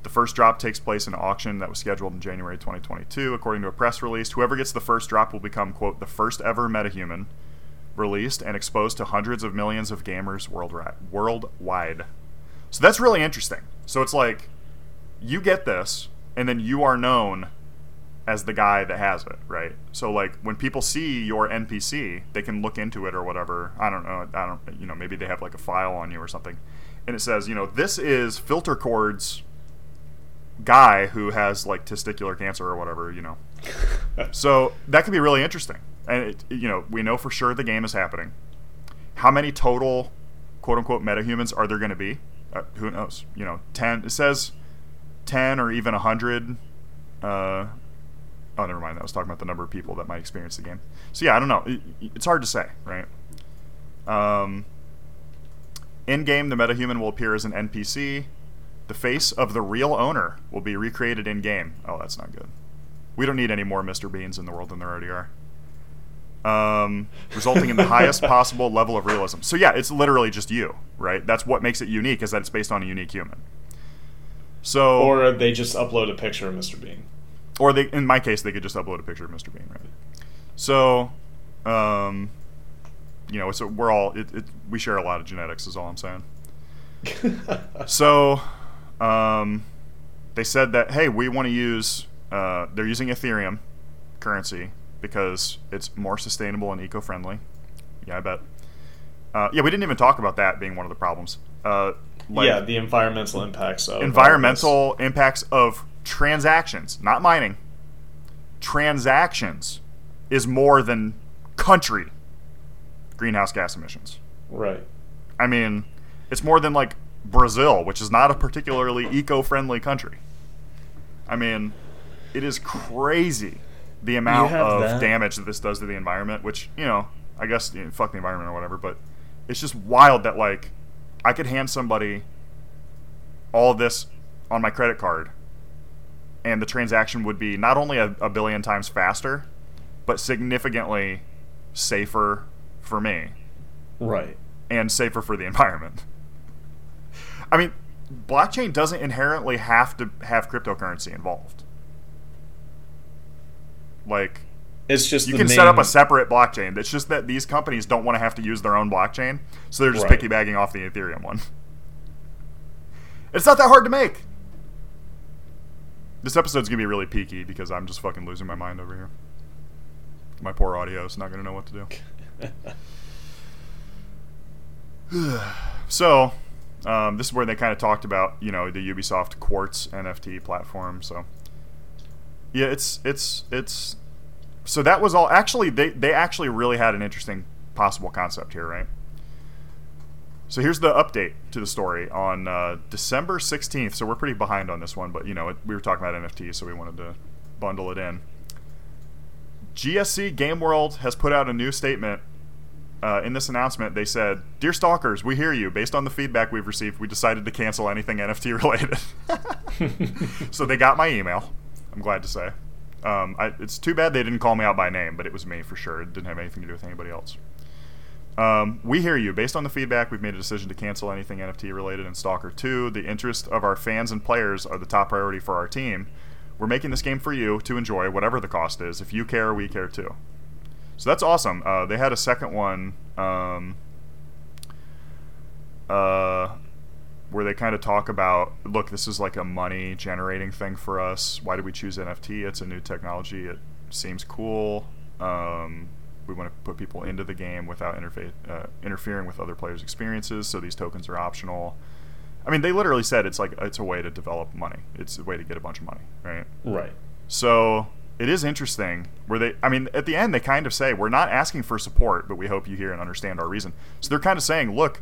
The first drop takes place in an auction that was scheduled in January 2022. According to a press release, whoever gets the first drop will become, quote, the first ever metahuman released and exposed to hundreds of millions of gamers worldwide. So that's really interesting. So it's like you get this, and then you are known as the guy that has it, right? So like when people see your NPC, they can look into it or whatever. I don't know. I don't. You know, maybe they have like a file on you or something, and it says, you know, this is Filter Chord's guy who has like testicular cancer or whatever, you know. so that could be really interesting. And it, you know, we know for sure the game is happening. How many total quote unquote metahumans are there going to be? Uh, who knows? You know, 10 it says 10 or even 100 uh Oh, never mind. That was talking about the number of people that might experience the game. So yeah, I don't know. It, it's hard to say, right? Um, in game, the metahuman will appear as an NPC. The face of the real owner will be recreated in game. Oh, that's not good. We don't need any more Mr. Beans in the world than there already are. Um, resulting in the highest possible level of realism. So yeah, it's literally just you, right? That's what makes it unique is that it's based on a unique human. So or they just upload a picture of Mr. Bean. Or they, in my case, they could just upload a picture of Mr. Bean, right? So, um, you know, so we're all it, it, we share a lot of genetics, is all I'm saying. so, um, they said that hey, we want to use uh, they're using Ethereum currency because it's more sustainable and eco-friendly. Yeah, I bet. Uh, yeah, we didn't even talk about that being one of the problems. Uh, like yeah, the environmental impacts of environmental impacts of transactions, not mining. Transactions is more than country greenhouse gas emissions. Right. I mean, it's more than like Brazil, which is not a particularly eco-friendly country. I mean, it is crazy the amount of that. damage that this does to the environment. Which you know, I guess you know, fuck the environment or whatever, but it's just wild that like I could hand somebody all of this on my credit card, and the transaction would be not only a, a billion times faster, but significantly safer for me. Right. And safer for the environment. I mean, blockchain doesn't inherently have to have cryptocurrency involved. Like It's just you can main, set up a separate blockchain. It's just that these companies don't want to have to use their own blockchain, so they're just Right. piggybacking off the Ethereum one. It's not that hard to make. This episode's gonna be really peaky because I'm just fucking losing my mind over here. My poor audio is not gonna know what to do. so, um, this is where they kind of talked about you know the Ubisoft Quartz NFT platform. So, yeah, it's it's it's so that was all actually they they actually really had an interesting possible concept here, right? So here's the update to the story on uh, December 16th. So we're pretty behind on this one, but you know it, we were talking about NFTs, so we wanted to bundle it in. GSC Game World has put out a new statement. Uh, in this announcement, they said, "Dear stalkers, we hear you. Based on the feedback we've received, we decided to cancel anything NFT related." so they got my email. I'm glad to say. Um, I, it's too bad they didn't call me out by name, but it was me for sure. It didn't have anything to do with anybody else. Um, we hear you. Based on the feedback, we've made a decision to cancel anything NFT related in Stalker 2. The interest of our fans and players are the top priority for our team. We're making this game for you to enjoy, whatever the cost is. If you care, we care too. So that's awesome. Uh, they had a second one um, uh, where they kind of talk about look, this is like a money generating thing for us. Why did we choose NFT? It's a new technology. It seems cool. Um, we want to put people into the game without interfa- uh, interfering with other players' experiences. So these tokens are optional. I mean, they literally said it's like it's a way to develop money. It's a way to get a bunch of money, right? right. So it is interesting where they, I mean, at the end, they kind of say, we're not asking for support, but we hope you hear and understand our reason. So they're kind of saying, look,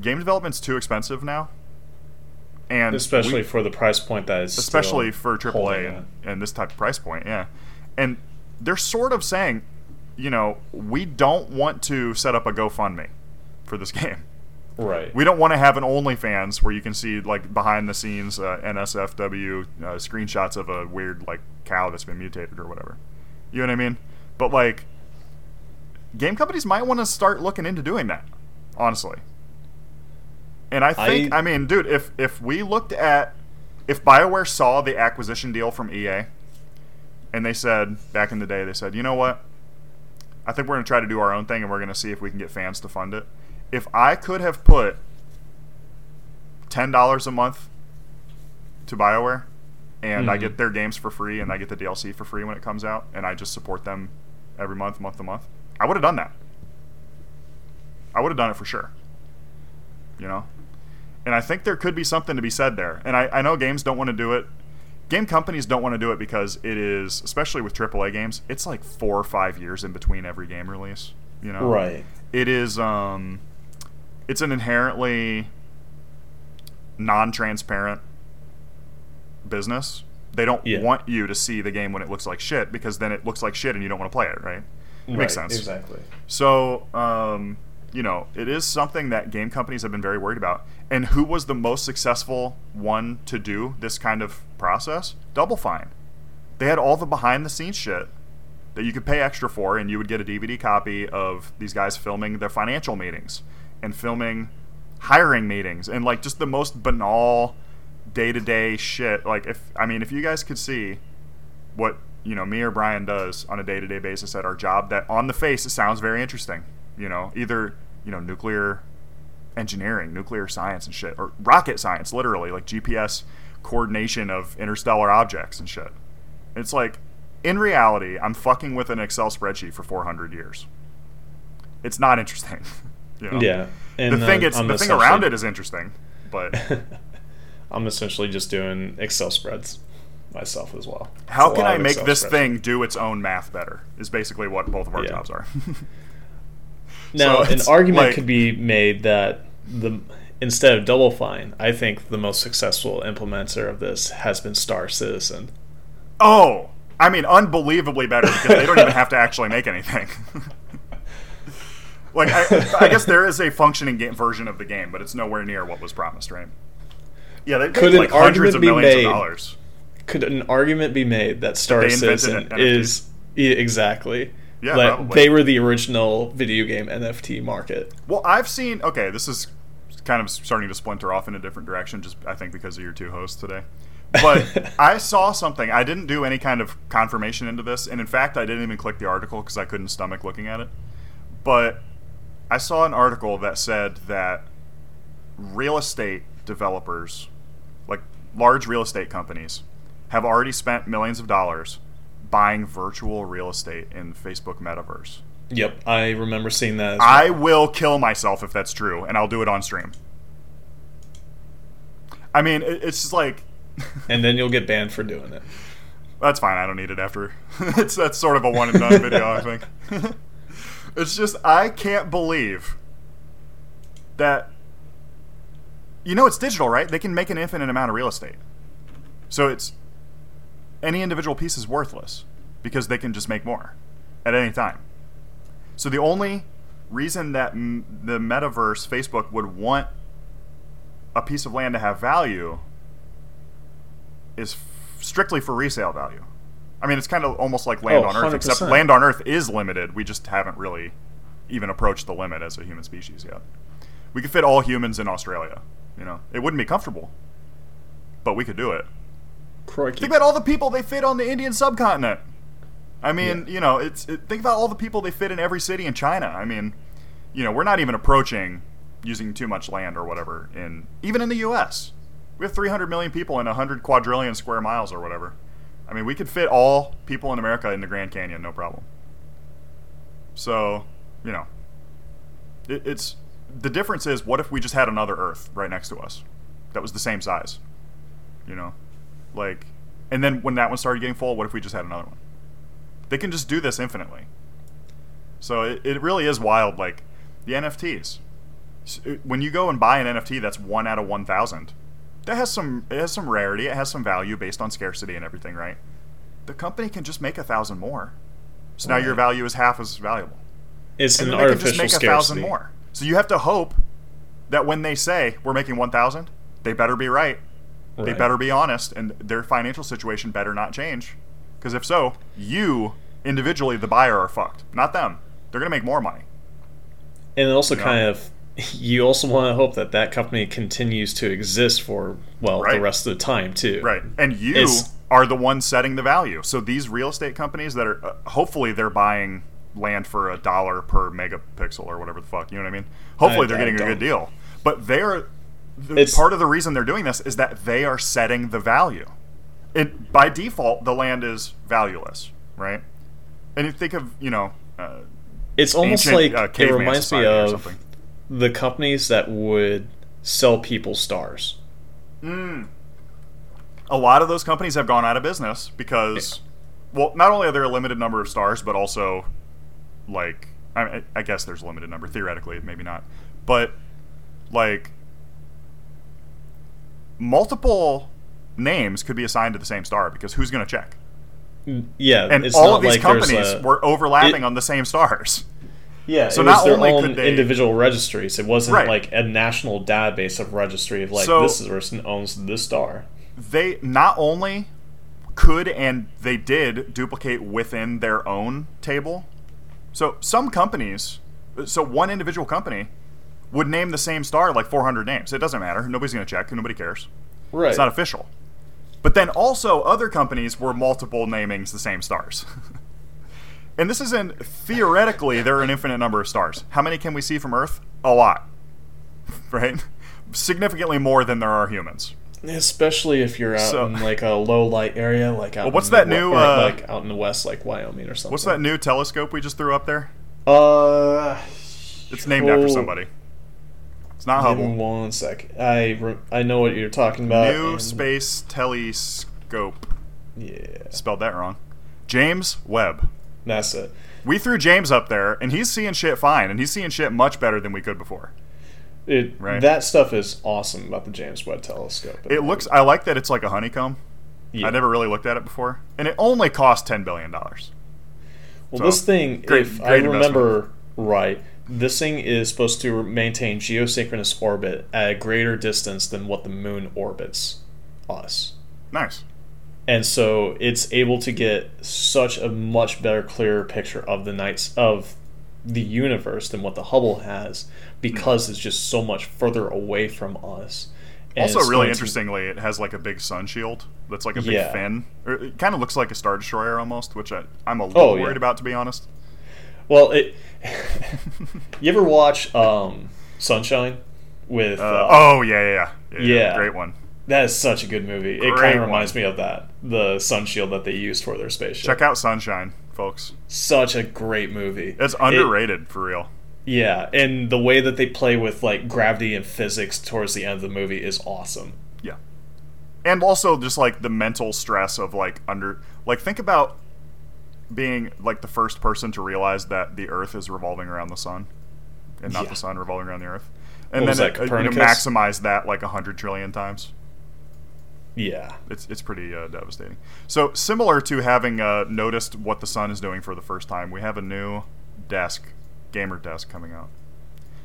game development's too expensive now. And Especially we- for the price point that is especially for AAA and, and this type of price point, yeah. And they're sort of saying, you know, we don't want to set up a GoFundMe for this game. Right. We don't want to have an OnlyFans where you can see like behind the scenes uh, NSFW uh, screenshots of a weird like cow that's been mutated or whatever. You know what I mean? But like, game companies might want to start looking into doing that, honestly. And I think, I, I- mean, dude, if if we looked at if BioWare saw the acquisition deal from EA, and they said back in the day, they said, you know what? I think we're going to try to do our own thing, and we're going to see if we can get fans to fund it. If I could have put ten dollars a month to BioWare, and I Mhm. get their games for free, and I get the DLC for free when it comes out, and I just support them every month, month to month, I would have done that. I would have done it for sure. You know, and I think there could be something to be said there. And I, I know games don't want to do it. Game companies don't want to do it because it is, especially with AAA games, it's like four or five years in between every game release. You know, Right. it is um it's an inherently non-transparent business they don't Yeah. want you to see the game when it looks like shit because then it looks like shit and you don't want to play it right it Right, makes sense Exactly. so um you know it is something that game companies have been very worried about and who was the most successful one to do this kind of process double fine they had all the behind the scenes shit that you could pay extra for, and you would get a DVD copy of these guys filming their financial meetings and filming hiring meetings and like just the most banal day to day shit. Like if I mean, if you guys could see what you know me or Brian does on a day to day basis at our job, that on the face it sounds very interesting. You know, either you know nuclear engineering, nuclear science and shit, or rocket science, literally like GPS coordination of interstellar objects and shit. It's like, in reality, I'm fucking with an Excel spreadsheet for 400 years. It's not interesting. you know? Yeah. And the thing uh, it's I'm the thing around it is interesting, but I'm essentially just doing Excel spreads myself as well. It's how can I make Excel this spreads. thing do its own math better? Is basically what both of our Yeah. jobs are. Now, So an argument like- could be made that the instead of Double Fine, I think the most successful implementer of this has been Star Citizen. oh, I mean, unbelievably better because they don't even have to actually make anything. like, I, I guess there is a functioning game version of the game, but it's nowhere near what was promised, right? Yeah, they Could like hundreds of millions made- of dollars. Could an argument be made that Star Citizen is yeah, exactly? Yeah, probably. they were the original video game NFT market. Well, I've seen. Okay, this is kind of starting to splinter off in a different direction, just I think because of your two hosts today. But I saw something. I didn't do any kind of confirmation into this, and in fact, I didn't even click the article because I couldn't stomach looking at it. But I saw an article that said that real estate developers, like large real estate companies, have already spent millions of dollars buying virtual real estate in Facebook metaverse. Yep, I remember seeing that. As I will kill myself if that's true, and I'll do it on stream. I mean, it's just like and then you'll get banned for doing it. that's fine. I don't need it after. it's that's sort of a one and done video, I think. it's just I can't believe that. You know, it's digital, right? They can make an infinite amount of real estate, so it's any individual piece is worthless because they can just make more at any time. So the only reason that m- the metaverse Facebook would want a piece of land to have value is f- strictly for resale value. I mean, it's kind of almost like land Oh, on Earth, except 100%. land on Earth is limited. We just haven't really even approached the limit as a human species yet. We could fit all humans in Australia. You know, it wouldn't be comfortable, but we could do it. Crikey. Think about all the people they fit on the Indian subcontinent. I mean, you know, it's it, think about all the people they fit in every city in China. I mean, you know, we're not even approaching using too much land or whatever in even in the U.S. We have 300 million people in 100 quadrillion square miles or whatever. I mean, we could fit all people in America in the Grand Canyon, no problem. So, you know, it, it's the difference is what if we just had another Earth right next to us that was the same size? You know, like, and then when that one started getting full, what if we just had another one? They can just do this infinitely. So it, it really is wild. Like the NFTs. Uh, when you go and buy an NFT that's one out of one thousand, that has some it has some rarity. It has some value based on scarcity and everything, right? The company can just make a thousand more. So now your value is half as valuable It's and an they can just artificial make a thousand scarcity. more. So you have to hope that when they say we're making one thousand, they better be right. They better be honest, and their financial situation better not change. Because if so, you individually, the buyer, are fucked. Not them. They're gonna make more money. And also Yeah. kind of, you also want to hope that that company continues to exist for well the rest of the time too. Right. And you It's- are the one setting the value. So these real estate companies that are uh, hopefully they're buying land for a dollar per megapixel or whatever the fuck. You know what I mean? Hopefully I- they're I getting a good deal. But they're the, It's- part of the reason they're doing this is that they are setting the value. It by default the land is valueless, right? And you think of you know. Uh, It's almost ancient, like uh, it reminds me of the companies that would sell people stars. a lot of those companies have gone out of business because, well, not only are there a limited number of stars, but also, like, I, I guess there's a limited number theoretically, maybe not, but like, multiple names could be assigned to the same star because who's going to check? Mm, yeah, And all of these like companies a- were overlapping it- on the same stars. Yeah, So it was not their only own could they- individual registries. It wasn't Right. like a national database of registry of like So- this person owns this star. they not only could and they did duplicate within their own table. So some companies, so one individual company would name the same star like 400 names. It doesn't matter. Nobody's going to check. Nobody cares. Right. It's not official. But then also other companies were multiple namings the same stars. and this isn't theoretically there are an infinite number of stars. How many can we see from Earth? A lot. Right? Significantly more than there are humans. Especially if you're out So- in like a low light area, like out. Well, what's in the that new, uh, like out in the west, like Wyoming or something? What's that new telescope we just threw up there? Uh, It's named after oh, somebody. It's not Hubble. one sec. I re- I know what you're talking about. New and- Space Telescope. Yeah, Spelled that wrong. James Webb. that's it. We threw James up there, and he's seeing shit fine, and he's seeing shit much better than we could before. It Right. that stuff is awesome about the James Webb Telescope. It looks. I like that it's like a honeycomb. Yeah. I never really looked at it before, and it only cost ten billion dollars. Well, So, this thing, great- if I great remember right, this thing is supposed to maintain geosynchronous orbit at a greater distance than what the moon orbits us. Nice. And so it's able to get such a much better, clearer picture of the nights of the universe than what the Hubble has because it's just so much further away from us. And Also, really going to- interestingly, it has like a big sun shield that's like a big Yeah. fin. It kind of looks like a star destroyer almost, which I, I'm a oh, little Oh, yeah. worried about to be honest. Well, it. you ever watch um, Sunshine with? Uh, uh, oh yeah, yeah, yeah, Yeah. great one. That is such a good movie. it kind of reminds me of that. The sun shield that they used for their spaceship. Check out Sunshine, folks. Such a great movie. It's It- underrated for real. yeah, and the way that they play with like gravity and physics towards the end of the movie is awesome. Yeah. And also just like the mental stress of like under like think about being like the first person to realize that the earth is revolving around the sun and not Yeah. the sun revolving around the earth. And What then that, uh, you know, maximize that like a hundred trillion times. Yeah. It's it's pretty uh, devastating. So similar to having uh, noticed what the sun is doing for the first time, we have a new desk, gamer desk coming out.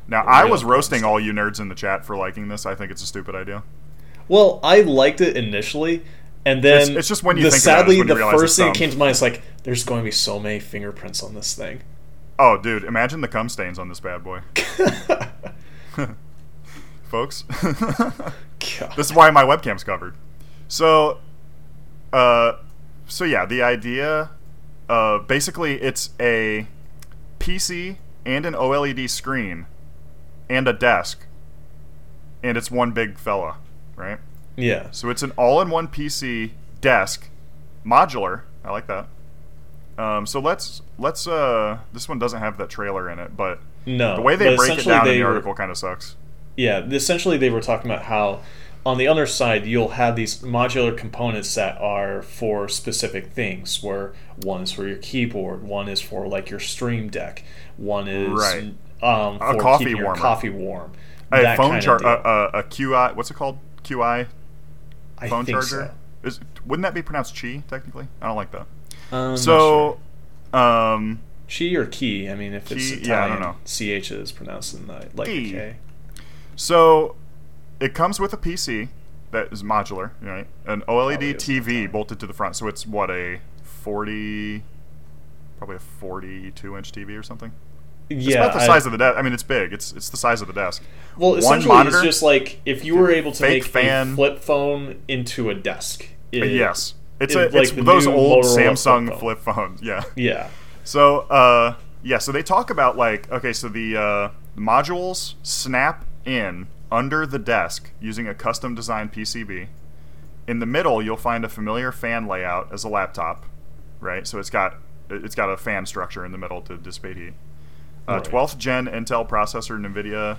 Now I was roasting all you nerds in the chat for liking this. I think it's a stupid idea. Well, I liked it initially, and then It's- it's just when you the, think about it sadly when you the realize first thing that came to mind is like, there's going to be so many fingerprints on this thing. Oh, dude, imagine the cum stains on this bad boy, folks. This is why my webcam's covered. So, uh, so yeah, the idea, uh, basically, it's a PC and an OLED screen and a desk, and it's one big fella, right? Yeah. So it's an all-in-one PC desk, modular. I like that. Um, so let's let's. Uh, this one doesn't have that trailer in it, but No. the way they break it down in the article kind of sucks. Yeah, essentially they were talking about how on the other side you'll have these modular components that are for specific things. Where one is for your keyboard, one is for like your stream deck, one is Right. um, A coffee keeping your coffee warm. A phone deal. a, a, a QI. What's it called? QI I phone think charger. Is wouldn't that be pronounced chi technically? I don't like that. So. Um, so, um, Chi or key? I mean, if it's Key- Italian, yeah, I don't know. ch is pronounced in the like Key. a K. so it comes with a PC that is modular, right? An OLED TV bolted to the front. So it's what a forty, probably a forty-two inch TV or something. It's Yeah, about the I- size of the desk. I mean, it's big. It's it's the size of the desk. Well, One essentially, monitor, it's just like if you were able to make fan. a flip phone into a desk. Uh, it- yes, it's it- a, it's like the those old Motorola Samsung flip flip, phones. Yeah. Yeah. So, uh, yeah, so they talk about like, okay, so the uh, modules snap in under the desk using a custom designed PCB. In the middle, you'll find a familiar fan layout as a laptop, right? So it's got it's got a fan structure in the middle to dissipate heat. Uh, Right. 12th gen Intel processor, NVIDIA.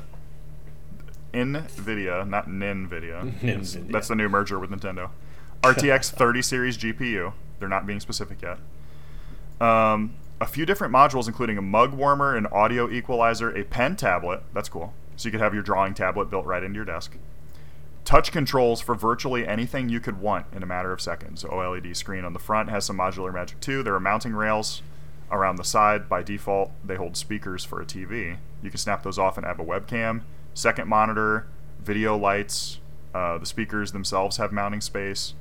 NVIDIA, not NVIDIA. That's- NVIDIA. That's the new merger with Nintendo. RTX 30 series GPU. They're not being specific yet. Um, a few different modules, including a mug warmer, an audio equalizer, a pen tablet. That's cool. So you could have your drawing tablet built right into your desk. Touch controls for virtually anything you could want in a matter of seconds. OLED screen on the front has some modular magic too. There are mounting rails around the side. By default, they hold speakers for a TV. You can snap those off and have a webcam. Second monitor, video lights. Uh, the speakers themselves have mounting space.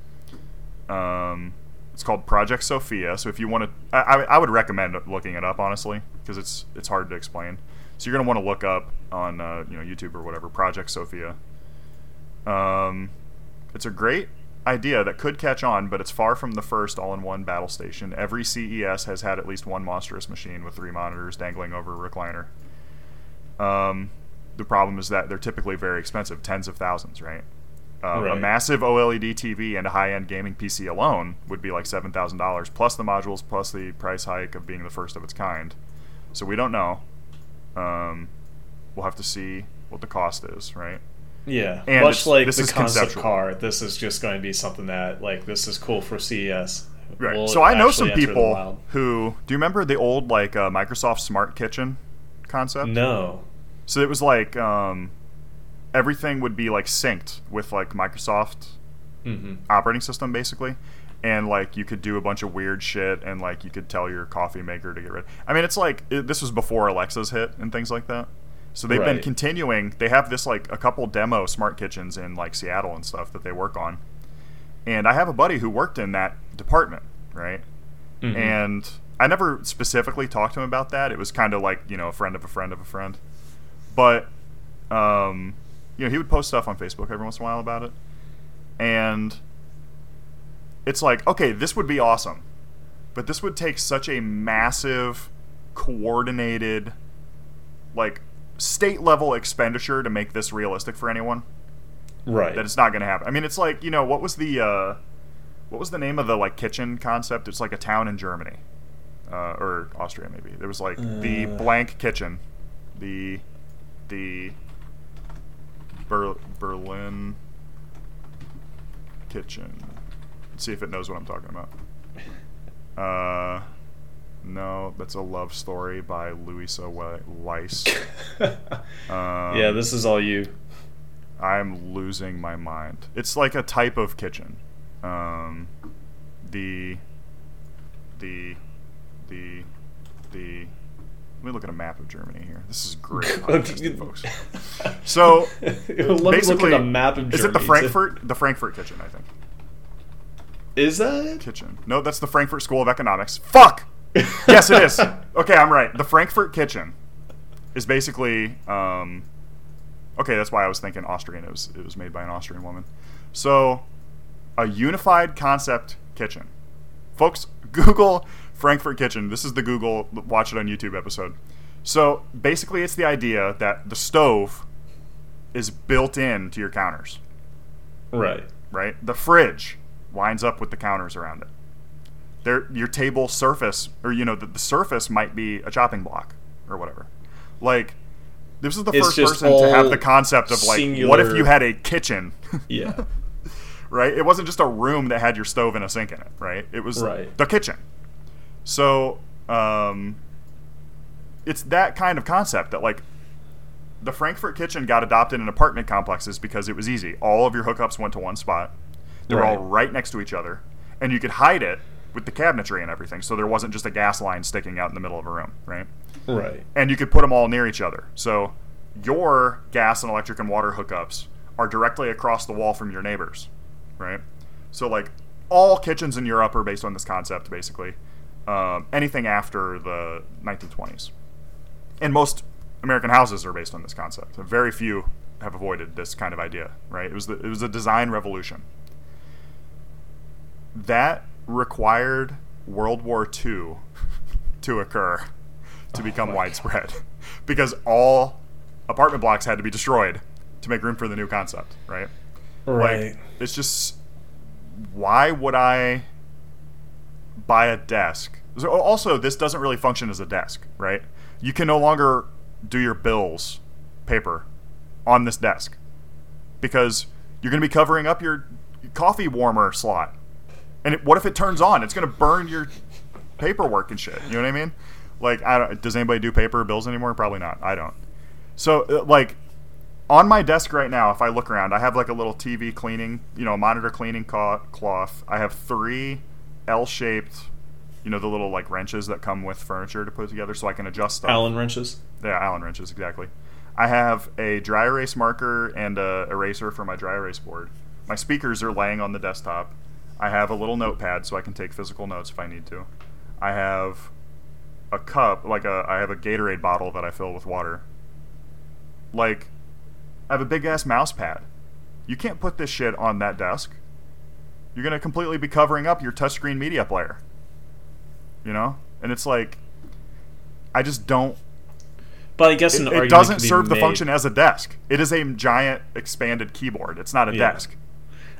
Um, it's called Project Sophia. So if you want to, I, I would recommend looking it up honestly because it's it's hard to explain. So you're gonna want to look up on uh, you know YouTube or whatever Project Sophia. Um, it's a great idea that could catch on, but it's far from the first all-in-one battle station. Every CES has had at least one monstrous machine with three monitors dangling over a recliner. Um, the problem is that they're typically very expensive, tens of thousands, right? Uh, A massive OLED TV and a high-end gaming PC alone would be like seven thousand dollars, plus the modules, plus the price hike of being the first of its kind. So we don't know. Um, we'll have to see what the cost is, right? Yeah. And Much like this the is concept conceptual. car, this is just going to be something that like this is cool for CES. Right. Will so I know some people who do you remember the old like uh, Microsoft Smart Kitchen concept? No. So it was like um, everything would be like synced with like Microsoft hmm operating system basically, and like you could do a bunch of weird shit and like you could tell your coffee maker to get rid. I mean, it's like it, this was before Alexa's hit and things like that. So they've been continuing. They have this like a couple demo smart kitchens in like Seattle and stuff that they work on. And I have a buddy who worked in that department, right? Mhm. And I never specifically talked to him about that. It was kind of like you know a friend of a friend of a friend, but um, you know he would post stuff on Facebook every once in a while about it, and it's like okay, this would be awesome, but this would take such a massive, coordinated, like state level expenditure to make this realistic for anyone Right. that it's not going to happen. I mean, it's like you know what was the uh, what was the name of the like kitchen concept? It's like a town in Germany uh, or Austria maybe. There was like the Uh. blank kitchen, the the Ber- Berlin kitchen. Let's see if it knows what I'm talking about. Uh, no, that's a love story by Louisa Weiss. Um, yeah, this is all you. I'm losing my mind. It's like a type of kitchen. Um, the, the, the, the. Let me look at a map of Germany here. This is great, folks. So look basically, at a map of Germany. is it the Frankfurt? The Frankfurt kitchen, I think. Is that? Kitchen. No, that's the Frankfurt School of Economics. Fuck. Yes, it is. Okay, I'm right. The Frankfurt kitchen is basically. Um, okay, that's why I was thinking Austrian. It was it was made by an Austrian woman. So, a unified concept kitchen. Folks, Google Frankfurt kitchen. This is the Google watch it on YouTube episode. So basically, it's the idea that the stove is built in to your counters Right. right? The fridge lines up with the counters around it. There, your table surface, or you know, the, the surface might be a chopping block or whatever. Like, this is the It's first person to have the concept of like, what if you had a kitchen? Yeah. right? It wasn't just a room that had your stove and a sink in it, right? It was Right. the kitchen. So, um, it's that kind of concept that like the Frankfurt kitchen got adopted in apartment complexes because it was easy. All of your hookups went to one spot. They were all Right. right next to each other, and you could hide it with the cabinetry and everything. So there wasn't just a gas line sticking out in the middle of a room, right? Right. and you could put them all near each other. So your gas and electric and water hookups are directly across the wall from your neighbors, right? So like all kitchens in Europe are based on this concept, basically. Um, anything after the 1920s, and most American houses are based on this concept. Very few have avoided this kind of idea, right? It was the, it was a design revolution. That required World War II to occur to oh become my widespread because all apartment blocks had to be destroyed to make room for the new concept, right? Right. Like, it's just why would I buy a desk? So also, this doesn't really function as a desk, right? You can no longer do your bills paper on this desk because you're going to be covering up your coffee warmer slot. And it, what if it turns on? It's going to burn your paperwork and shit. You know what I mean? Like, I don't, does anybody do paper bills anymore? Probably not. I don't. So, uh, like, on my desk right now, if I look around, I have like a little TV cleaning, you know, a monitor cleaning cloth. I have three L-shaped, you know, the little like wrenches that come with furniture to put together, so I can adjust stuff. Allen wrenches. Yeah, Allen wrenches exactly. I have a dry erase marker and a eraser for my dry erase board. My speakers are laying on the desktop. I have a little notepad so I can take physical notes if I need to. I have a cup, like a I have a Gatorade bottle that I fill with water. Like I have a big ass mouse pad. You can't put this shit on that desk. You're going to completely be covering up your touchscreen media player. You know? And it's like I just don't But I guess an it, it doesn't serve the made- function as a desk. It is a giant expanded keyboard. It's not a Yeah. desk.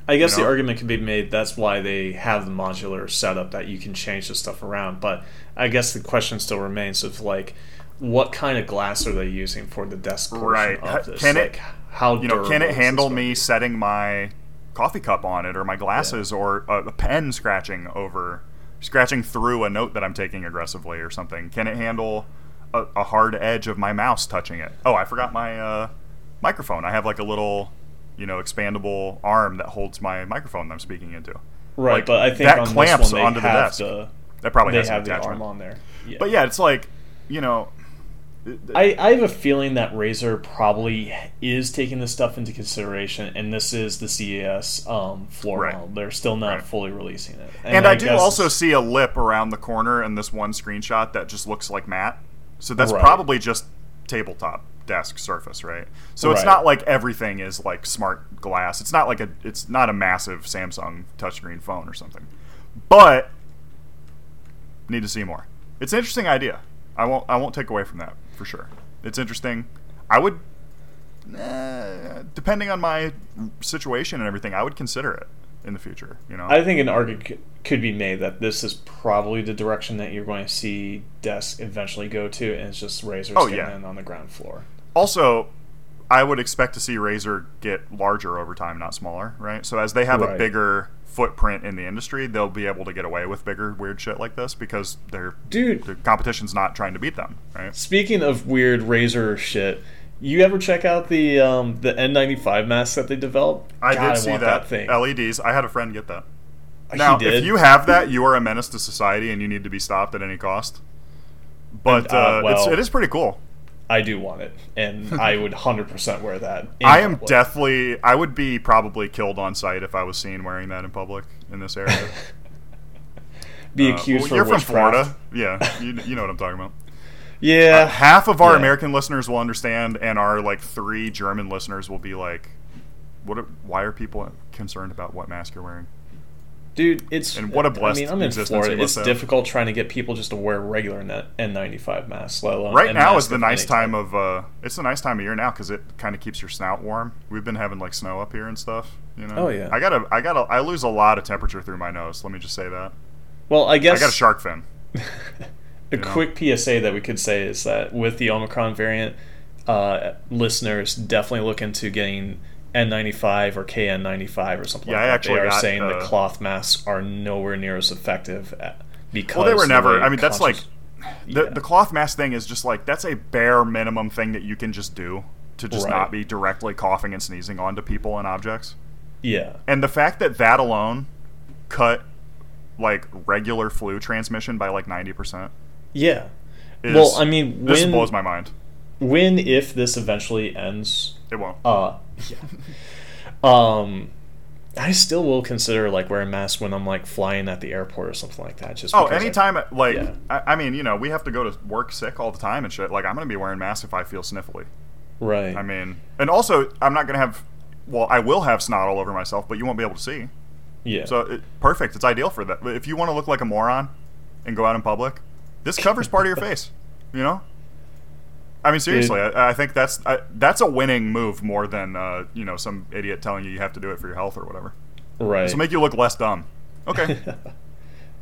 I guess you the argument can be made that's why they have the modular setup that you can change the stuff around. But I guess the question still remains of like, what kind of glass are they using for the desk portion Right. of this? Can it- how You know, can it handle me setting my coffee cup on it or my glasses or a, a pen scratching over scratching through a note that I'm taking aggressively or something? Can it handle a, a hard edge of my mouse touching it? Oh, I forgot my uh, microphone. I have like a little, you know, expandable arm that holds my microphone that I'm speaking into. Right, like, but I think that on clamps this one they onto the desk. the That probably has an the attachment. arm on there. Yeah. But yeah, it's like, you know, I, I have a feeling that Razer probably is taking this stuff into consideration, and this is the CES um, floor Right. model. They're still not Right. fully releasing it. And, I, do also see a lip around the corner in this one screenshot that just looks like matte. So that's Right. probably just tabletop desk surface, right? So it's not like everything is like smart glass. It's not like a it's not a massive Samsung touchscreen phone or something. But need to see more. It's an interesting idea. I won't I won't take away from that for sure. It's interesting. I would eh, depending on my situation and everything, I would consider it in the future, you know. I think an argument could be made that this is probably the direction that you're going to see desks eventually go to, and it's just Razer's Oh, yeah. in on the ground floor. Also i would expect to see razer get larger over time not smaller right? So as they have a bigger footprint in the industry they'll be able to get away with bigger weird shit like this because their Dude, the competition's not trying to beat them right? Speaking of weird Razer shit, you ever check out the um, the N95 mask that they developed? i God, did see want that, thing. leds i had a friend get that. Now if you have that you are a menace to society and you need to be stopped at any cost. But And, uh, uh, it's, it is pretty cool I do want it, and I would hundred percent wear that. I am public. deathly. I would be probably killed on sight if I was seen wearing that in public in this area. be Uh, accused well, for you're from. Florida, yeah. You, you know what I'm talking about. Yeah, Uh, half of our Yeah. American listeners will understand, and our like three German listeners will be like, "What? Are, why are people concerned about what mask you're wearing?" Dude, it's And what a I blessed mean, I'm in existence Florida. It's difficult trying to get people just to wear regular N- N95 masks, let alone Right now is the nice time of. Uh, it's a nice time of year now because it kind of keeps your snout warm. We've been having like snow up here and stuff. You know. Oh, yeah. I gotta. I gotta. I lose a lot of temperature through my nose. Let me just say that. Well, I guess I got a shark fin. a you know? quick PSA that we could say is that with the Omicron variant, uh, listeners definitely look into getting N95 or KN95 or something Yeah, like I that. actually they are saying the uh, cloth masks are nowhere near as effective because Well, they were the never. I mean, that's like the Yeah. the cloth mask thing is just like that's a bare minimum thing that you can just do to just Right. not be directly coughing and sneezing onto people and objects. yeah. And the fact that that alone cut like regular flu transmission by like ninety percent. Yeah. Is, well, I mean, this when blows my mind. when if this eventually ends, It won't. uh, yeah. um, I still will consider like wearing masks when I'm like flying at the airport or something like that. Just Oh, because I- anytime, like, yeah. I, I mean, you know, we have to go to work sick all the time and shit. Like, I'm gonna be wearing masks if I feel sniffly. right? I mean, and also, I'm not gonna have. Well, I will have snot all over myself, but you won't be able to see. yeah. So it, perfect. It's ideal for that. But if you want to look like a moron and go out in public, this covers part of your face. You know. I mean, seriously, I, I think that's I, that's a winning move more than uh, you know some idiot telling you you have to do it for your health or whatever. right. So make you look less dumb. Okay.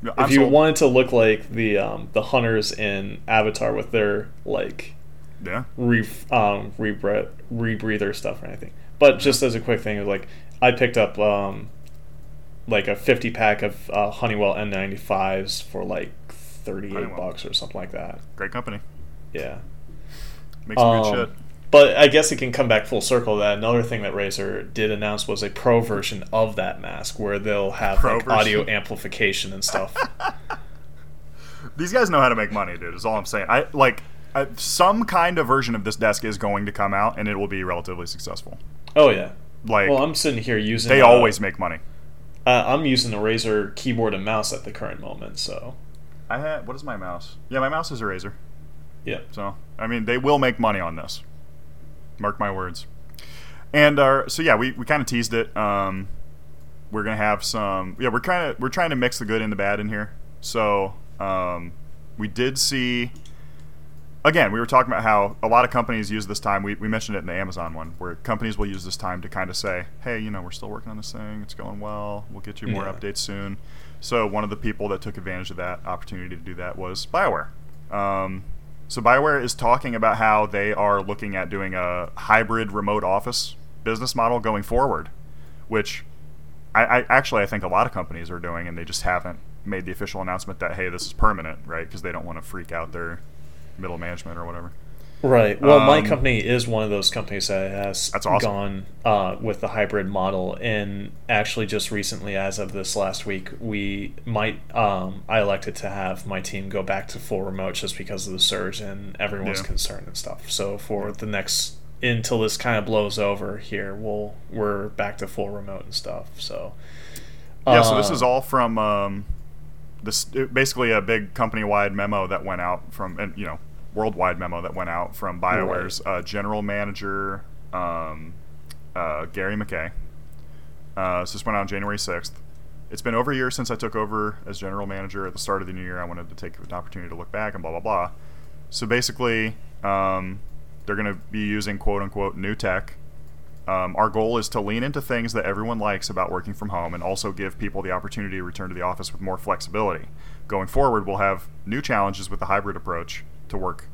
Yeah, I'm if you sold. wanted to look like the um, the hunters in Avatar with their like yeah. re um rebreath rebreather stuff or anything. But just as a quick thing, like I picked up um like a fifty pack of uh, Honeywell N95s for like thirty eight bucks or something like that. Great company. Yeah. Makes some good Um, shit. But I guess it can come back full circle. That another thing that Razer did announce was a pro version of that mask, where they'll have Pro like audio amplification and stuff. These guys know how to make money, dude. Is all I'm saying. I like uh, some kind of version of this desk is going to come out, and it will be relatively successful. oh yeah. Like Well, I'm sitting here using. they uh, always make money. Uh, I'm using a Razer keyboard and mouse at the current moment, so I had what is my mouse? Yeah, my mouse is a Razer. Yeah. So I mean, they will make money on this. Mark my words. And uh, so yeah, we, we kind of teased it. Um, we're gonna have some. Yeah, we're kind of we're trying to mix the good and the bad in here. So um, we did see. Again, we were talking about how a lot of companies use this time. We, we mentioned it in the Amazon one, where companies will use this time to kind of say, "Hey, you know, we're still working on this thing. It's going well. We'll get you more Yeah. updates soon." So one of the people that took advantage of that opportunity to do that was Bioware. Um, so Bioware is talking about how they are looking at doing a hybrid remote office business model going forward, which I, I actually I think a lot of companies are doing, and they just haven't made the official announcement that hey, this is permanent, right? Because they don't want to freak out their middle management or whatever. Right. Well, my Um, company is one of those companies that has That's awesome. gone uh, with the hybrid model, and actually, just recently, as of this last week, we might um, I elected to have my team go back to full remote just because of the surge and everyone's Yeah. concern and stuff. So for the next until this kind of blows over here, we'll we're back to full remote and stuff. So Yeah, so this uh, is all from um, this basically a big company-wide memo that went out from, and you know, worldwide memo that went out from Bioware's uh, general manager um, uh, Gary McKay. Uh, so this went out on January sixth. It's been over a year since I took over as general manager at the start of the new year. I wanted to take an opportunity to look back and blah blah blah. So basically, um, they're going to be using quote unquote new tech um, our goal is to lean into things that everyone likes about working from home and also give people the opportunity to return to the office with more flexibility. Going forward, we'll have new challenges with the hybrid approach to work,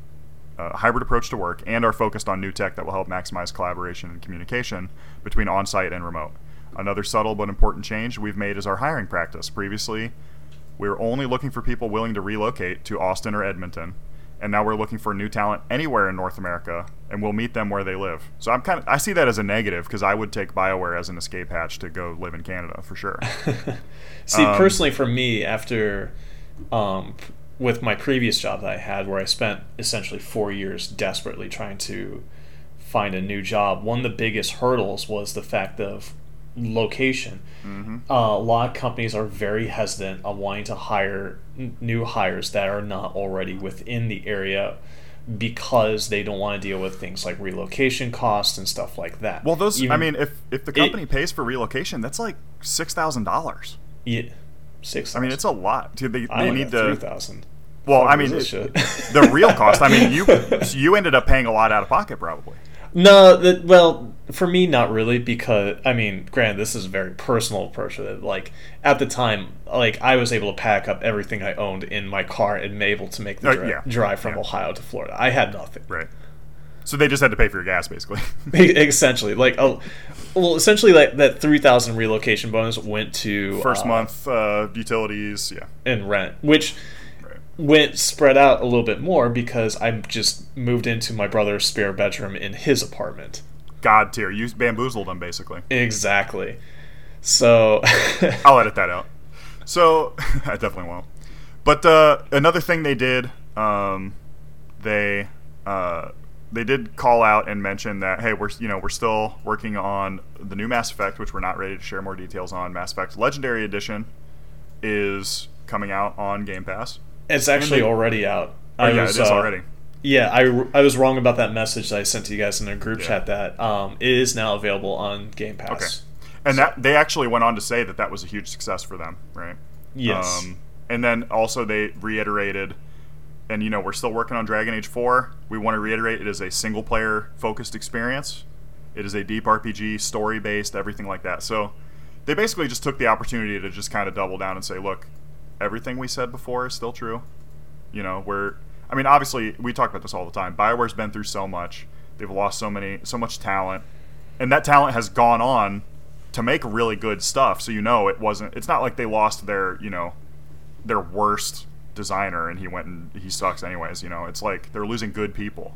uh, hybrid approach to work, and are focused on new tech that will help maximize collaboration and communication between on-site and remote. Another subtle but important change we've made is our hiring practice. Previously, we were only looking for people willing to relocate to Austin or Edmonton, and now we're looking for new talent anywhere in North America, and we'll meet them where they live. So I'm kind of I see that as a negative because I would take Bioware as an escape hatch to go live in Canada for sure. See, Um, personally, for me, after um, with my previous job that I had, where I spent essentially four years desperately trying to find a new job, one of the biggest hurdles was the fact of location. hmm Uh, a lot of companies are very hesitant on wanting to hire n- new hires that are not already within the area because they don't want to deal with things like relocation costs and stuff like that. Well, those I mean, if if the company pays for relocation, that's like six thousand dollars. yeah, six. I mean, it's a lot. Dude, They, I they need got three to. thousand. Well, I mean, this it- shit? the real cost. I mean, you you ended up paying a lot out of pocket probably. No, that, well, for me, not really, because I mean, granted, this is a very personal approach. With it. Like at the time, like I was able to pack up everything I owned in my car and able to make the Uh, dri- yeah. drive from Yeah. Ohio to Florida. I had nothing. Right. So they just had to pay for your gas, basically. essentially, like oh, well, essentially, like that three thousand relocation bonus went to First uh, month uh, utilities, yeah. and rent, which Right. went spread out a little bit more because I just moved into my brother's spare bedroom in his apartment. God tier. You bamboozled them, basically. Exactly. So I'll edit that out. So I definitely won't. But uh, another thing they did, um, they uh, they did call out and mention that hey, we're you know we're still working on the new Mass Effect, which we're not ready to share more details on. Mass Effect Legendary Edition is coming out on Game Pass. it's actually they- already out. Oh I yeah, was, it is uh, already. Yeah, I, I was wrong about that message that I sent to you guys in the group Yeah. chat. That um, it is now available on Game Pass. Okay. And that they actually went on to say that that was a huge success for them, right? Yes. Um, and then also they reiterated, and you know we're still working on Dragon Age Four. We want to reiterate it is a single player focused experience. It is a deep RPG, story based, everything like that. So they basically just took the opportunity to just kind of double down and say, look, everything we said before is still true. You know, we're I mean, obviously we talk about this all the time. Bioware's been through so much. They've lost so many so much talent. And that talent has gone on to make really good stuff. So you know it wasn't it's not like they lost their, you know, their worst designer and he went and he sucks anyways, you know. It's like they're losing good people.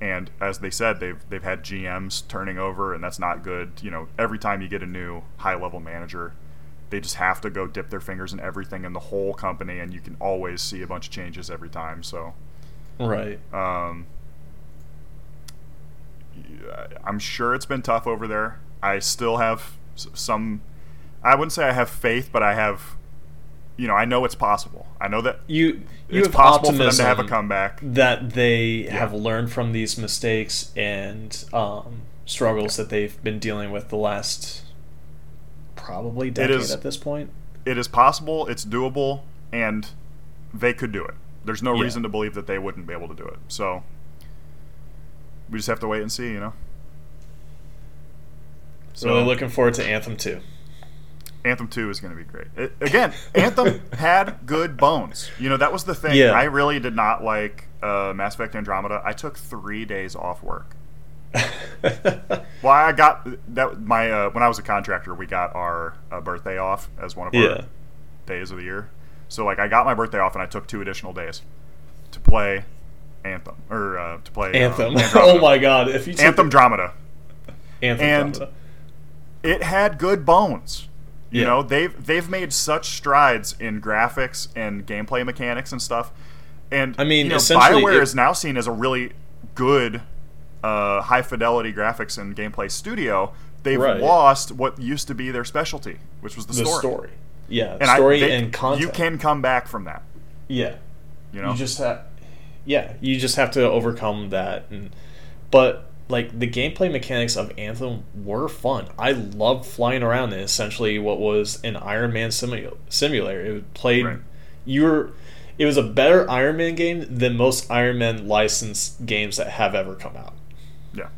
And as they said, they've they've had GMs turning over and that's not good. You know, every time you get a new high level manager, they just have to go dip their fingers in everything in the whole company and you can always see a bunch of changes every time. So right. um, I'm sure it's been tough over there. I still have some. I wouldn't say I have faith, but I have. You know, I know it's possible. I know that You you it's possible for them to have a comeback. that they have learned from these mistakes and um, struggles that they've been dealing with the last probably decade is- at this point. It is possible. It's doable, and they could do it. There's no Yeah. reason to believe that they wouldn't be able to do it. So we just have to wait and see. You know. So really looking forward to Anthem 2. Anthem 2 is going to be great. It, again, Anthem had good bones. You know, that was the thing. Yeah. I really did not like uh, Mass Effect Andromeda. I took three days off work. Well, I got that my uh, when I was a contractor, we got our uh, birthday off as one of Yeah. our days of the year. So like I got my birthday off and I took two additional days to play Anthem or uh, to play Anthem. Uh, oh my god! If you took Anthem Dramata. Anthem and- Dramata. It had good bones. You Yeah. know, they've they've made such strides in graphics and gameplay mechanics and stuff. And I mean, you know, BioWare it- is now seen as a really good, uh, high fidelity graphics and gameplay studio. They've Right. lost what used to be their specialty, which was the, the story. story. Yeah, And I- story they- and content. You can come back from that. Yeah. You know, You just have, yeah, you just have to overcome that. And but like the gameplay mechanics of Anthem were fun. I loved flying around in essentially what was an Iron Man simu- simulator. It played Right. you were. It was a better Iron Man game than most Iron Man licensed games that have ever come out. yeah.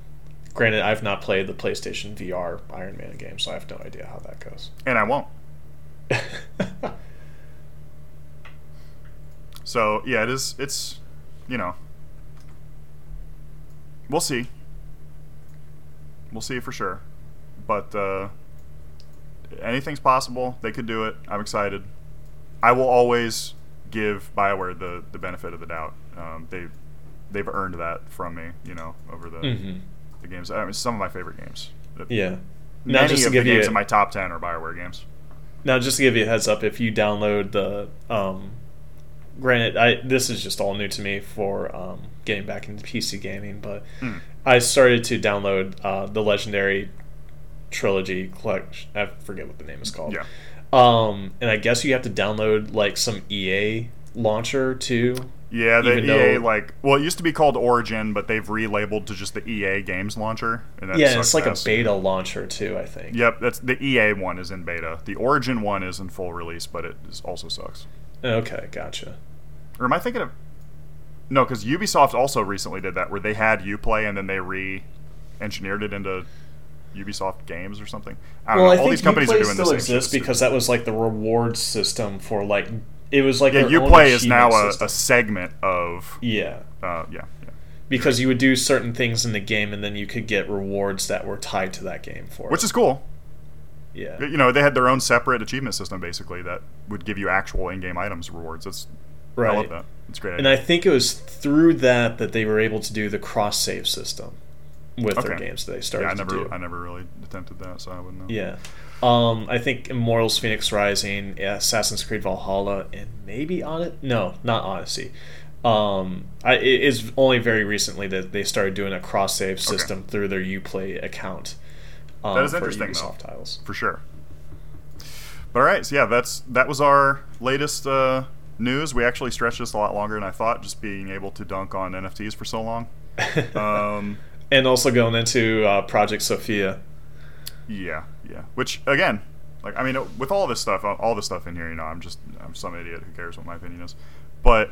Granted, I've not played the PlayStation VR Iron Man game, so I have no idea how that goes. And I won't. So yeah, it is. It's you know, we'll see. We'll see for sure, but uh, anything's possible. They could do it. I'm excited. I will always give Bioware the the benefit of the doubt. Um, they they've earned that from me. You know, over the hmm the games. I mean, some of my favorite games. Yeah. Now, Many just to of the give you games a- in my top ten are Bioware games. Now, just to give you a heads up, if you download the, um, granted, I this is just all new to me for um, getting back into PC gaming, but Hmm. I started to download uh, the Legendary Trilogy collection. I forget what the name is called. Yeah. Um, and I guess you have to download like some EA launcher too. Yeah, the EA though- like well, it used to be called Origin, but they've relabeled to just the EA Games Launcher. And yeah, it's like ass. a beta launcher too. I think. Yep, that's the EA one is in beta. The Origin one is in full release, but it is also sucks. Okay, gotcha. Or am I thinking of? No, because Ubisoft also recently did that, where they had UPlay and then they re-engineered it into Ubisoft games or something. I don't well, know. I All these companies Uplay are doing still shit. exists because that was like the reward system for like it was like yeah, UPlay is now a, a segment of yeah uh, yeah, yeah. because you would do certain things in the game and then you could get rewards that were tied to that game for which it. is cool. Yeah You know, they had their own separate achievement system basically that would give you actual in-game items rewards. That's right. I love that. It's a great. and idea. I think it was through that that they were able to do the cross save system with their games that they started yeah, I never, I never really attempted that, so I wouldn't know. yeah um, I think Immortals Fenyx Rising, Assassin's Creed Valhalla, and maybe on it. No, not Odyssey. Um, I, it is only very recently that they started doing a cross save system through their UPlay account. Um, That is interesting, Ubisoft though. titles. for sure. But all right, so yeah, that's that was our latest uh, news. We actually stretched this a lot longer than I thought, just being able to dunk on NFTs for so long. Um, and also going into uh, Project Sophia. yeah, yeah. Which again, like I mean, with all this stuff, all this stuff in here, you know, I'm just I'm some idiot who cares what my opinion is, but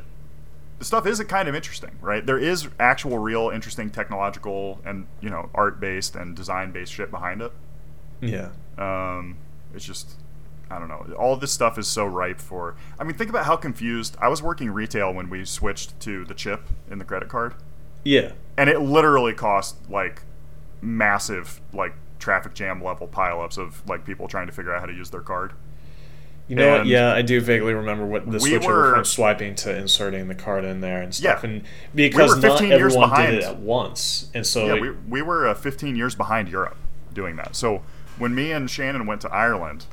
the stuff is kind of interesting, right? There is actual, real, interesting technological and you know art based and design based shit behind it. Yeah. Um, it's just, I don't know. All this stuff is so ripe for. I mean, think about how confused. I was working retail when we switched to the chip in the credit card, Yeah. and it literally cost like massive, like traffic jam level pileups of like people trying to figure out how to use their card. You know what? Yeah, I do vaguely remember what the we switch were- from swiping to inserting the card in there and stuff. Yeah. And because were not years everyone behind. did it at once, and so yeah, we, we were uh, 15 years behind Europe doing that. So when me and Shannon went to Ireland,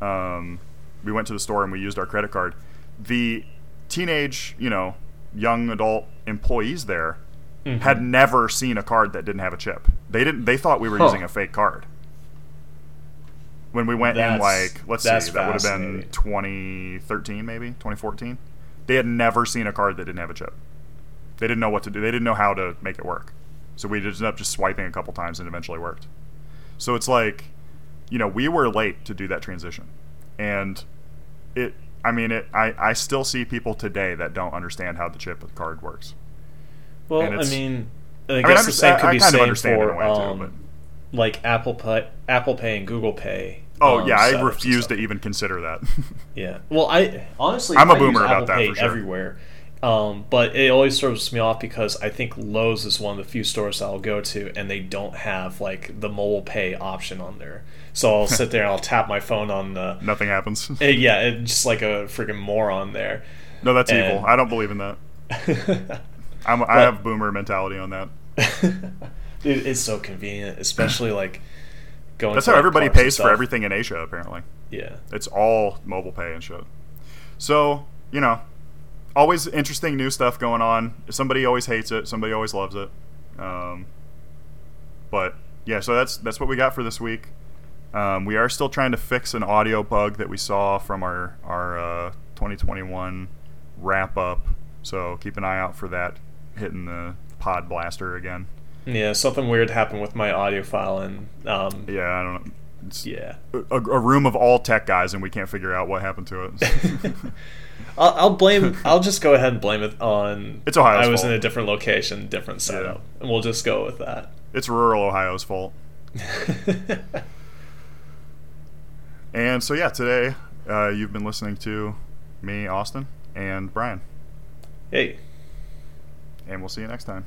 um, we went to the store and we used our credit card. The teenage, you know, young adult employees there Mhm. had never seen a card that didn't have a chip. They didn't. They thought we were Huh. using a fake card. When we went in, like, let's see, that would have been 2013, maybe 2014. They had never seen a card that didn't have a chip. They didn't know what to do. They didn't know how to make it work. So we ended up just swiping a couple times and eventually worked. So it's like, you know, we were late to do that transition. And it, I mean, it, I, I still see people today that don't understand how the chip card works. well, I mean, I mean, guess I'm the same could I be kind of same understand in a for way, too, um, but- like Apple Pay, Apple Pay and Google Pay. Oh, um, yeah, I refuse to even consider that. Yeah. Well, I honestly I'm a I boomer about that, for sure. everywhere. Um, but it always throws me off because I think Lowe's is one of the few stores I'll go to, and they don't have like the mobile pay option on there. So I'll sit there and I'll tap my phone on the. Nothing happens. eh, Yeah, it's just like a freaking moron there. No, that's And- evil. I don't believe in that. I'm, I But- have boomer mentality on that. Dude, it's so convenient, especially like going. That's how like, everybody pays for everything in Asia, apparently. Yeah. It's all mobile pay and shit. So, you know, always interesting new stuff going on. Somebody always hates it, somebody always loves it. Um, but yeah, so that's that's what we got for this week. Um, we are still trying to fix an audio bug that we saw from our our uh, 2021 wrap up. So keep an eye out for that hitting the pod blaster again. Yeah, something weird happened with my audio file, and um, Yeah, I don't know. It's yeah. a, a room of all tech guys, and we can't figure out what happened to it. I'll, I'll blame. I'll just go ahead and blame it on. It's Ohio's I was fault. in a different location, different setup, and we'll just go with that. it's rural Ohio's fault. And so, yeah, today uh, you've been listening to me, Austin, and Brian. hey. And we'll see you next time.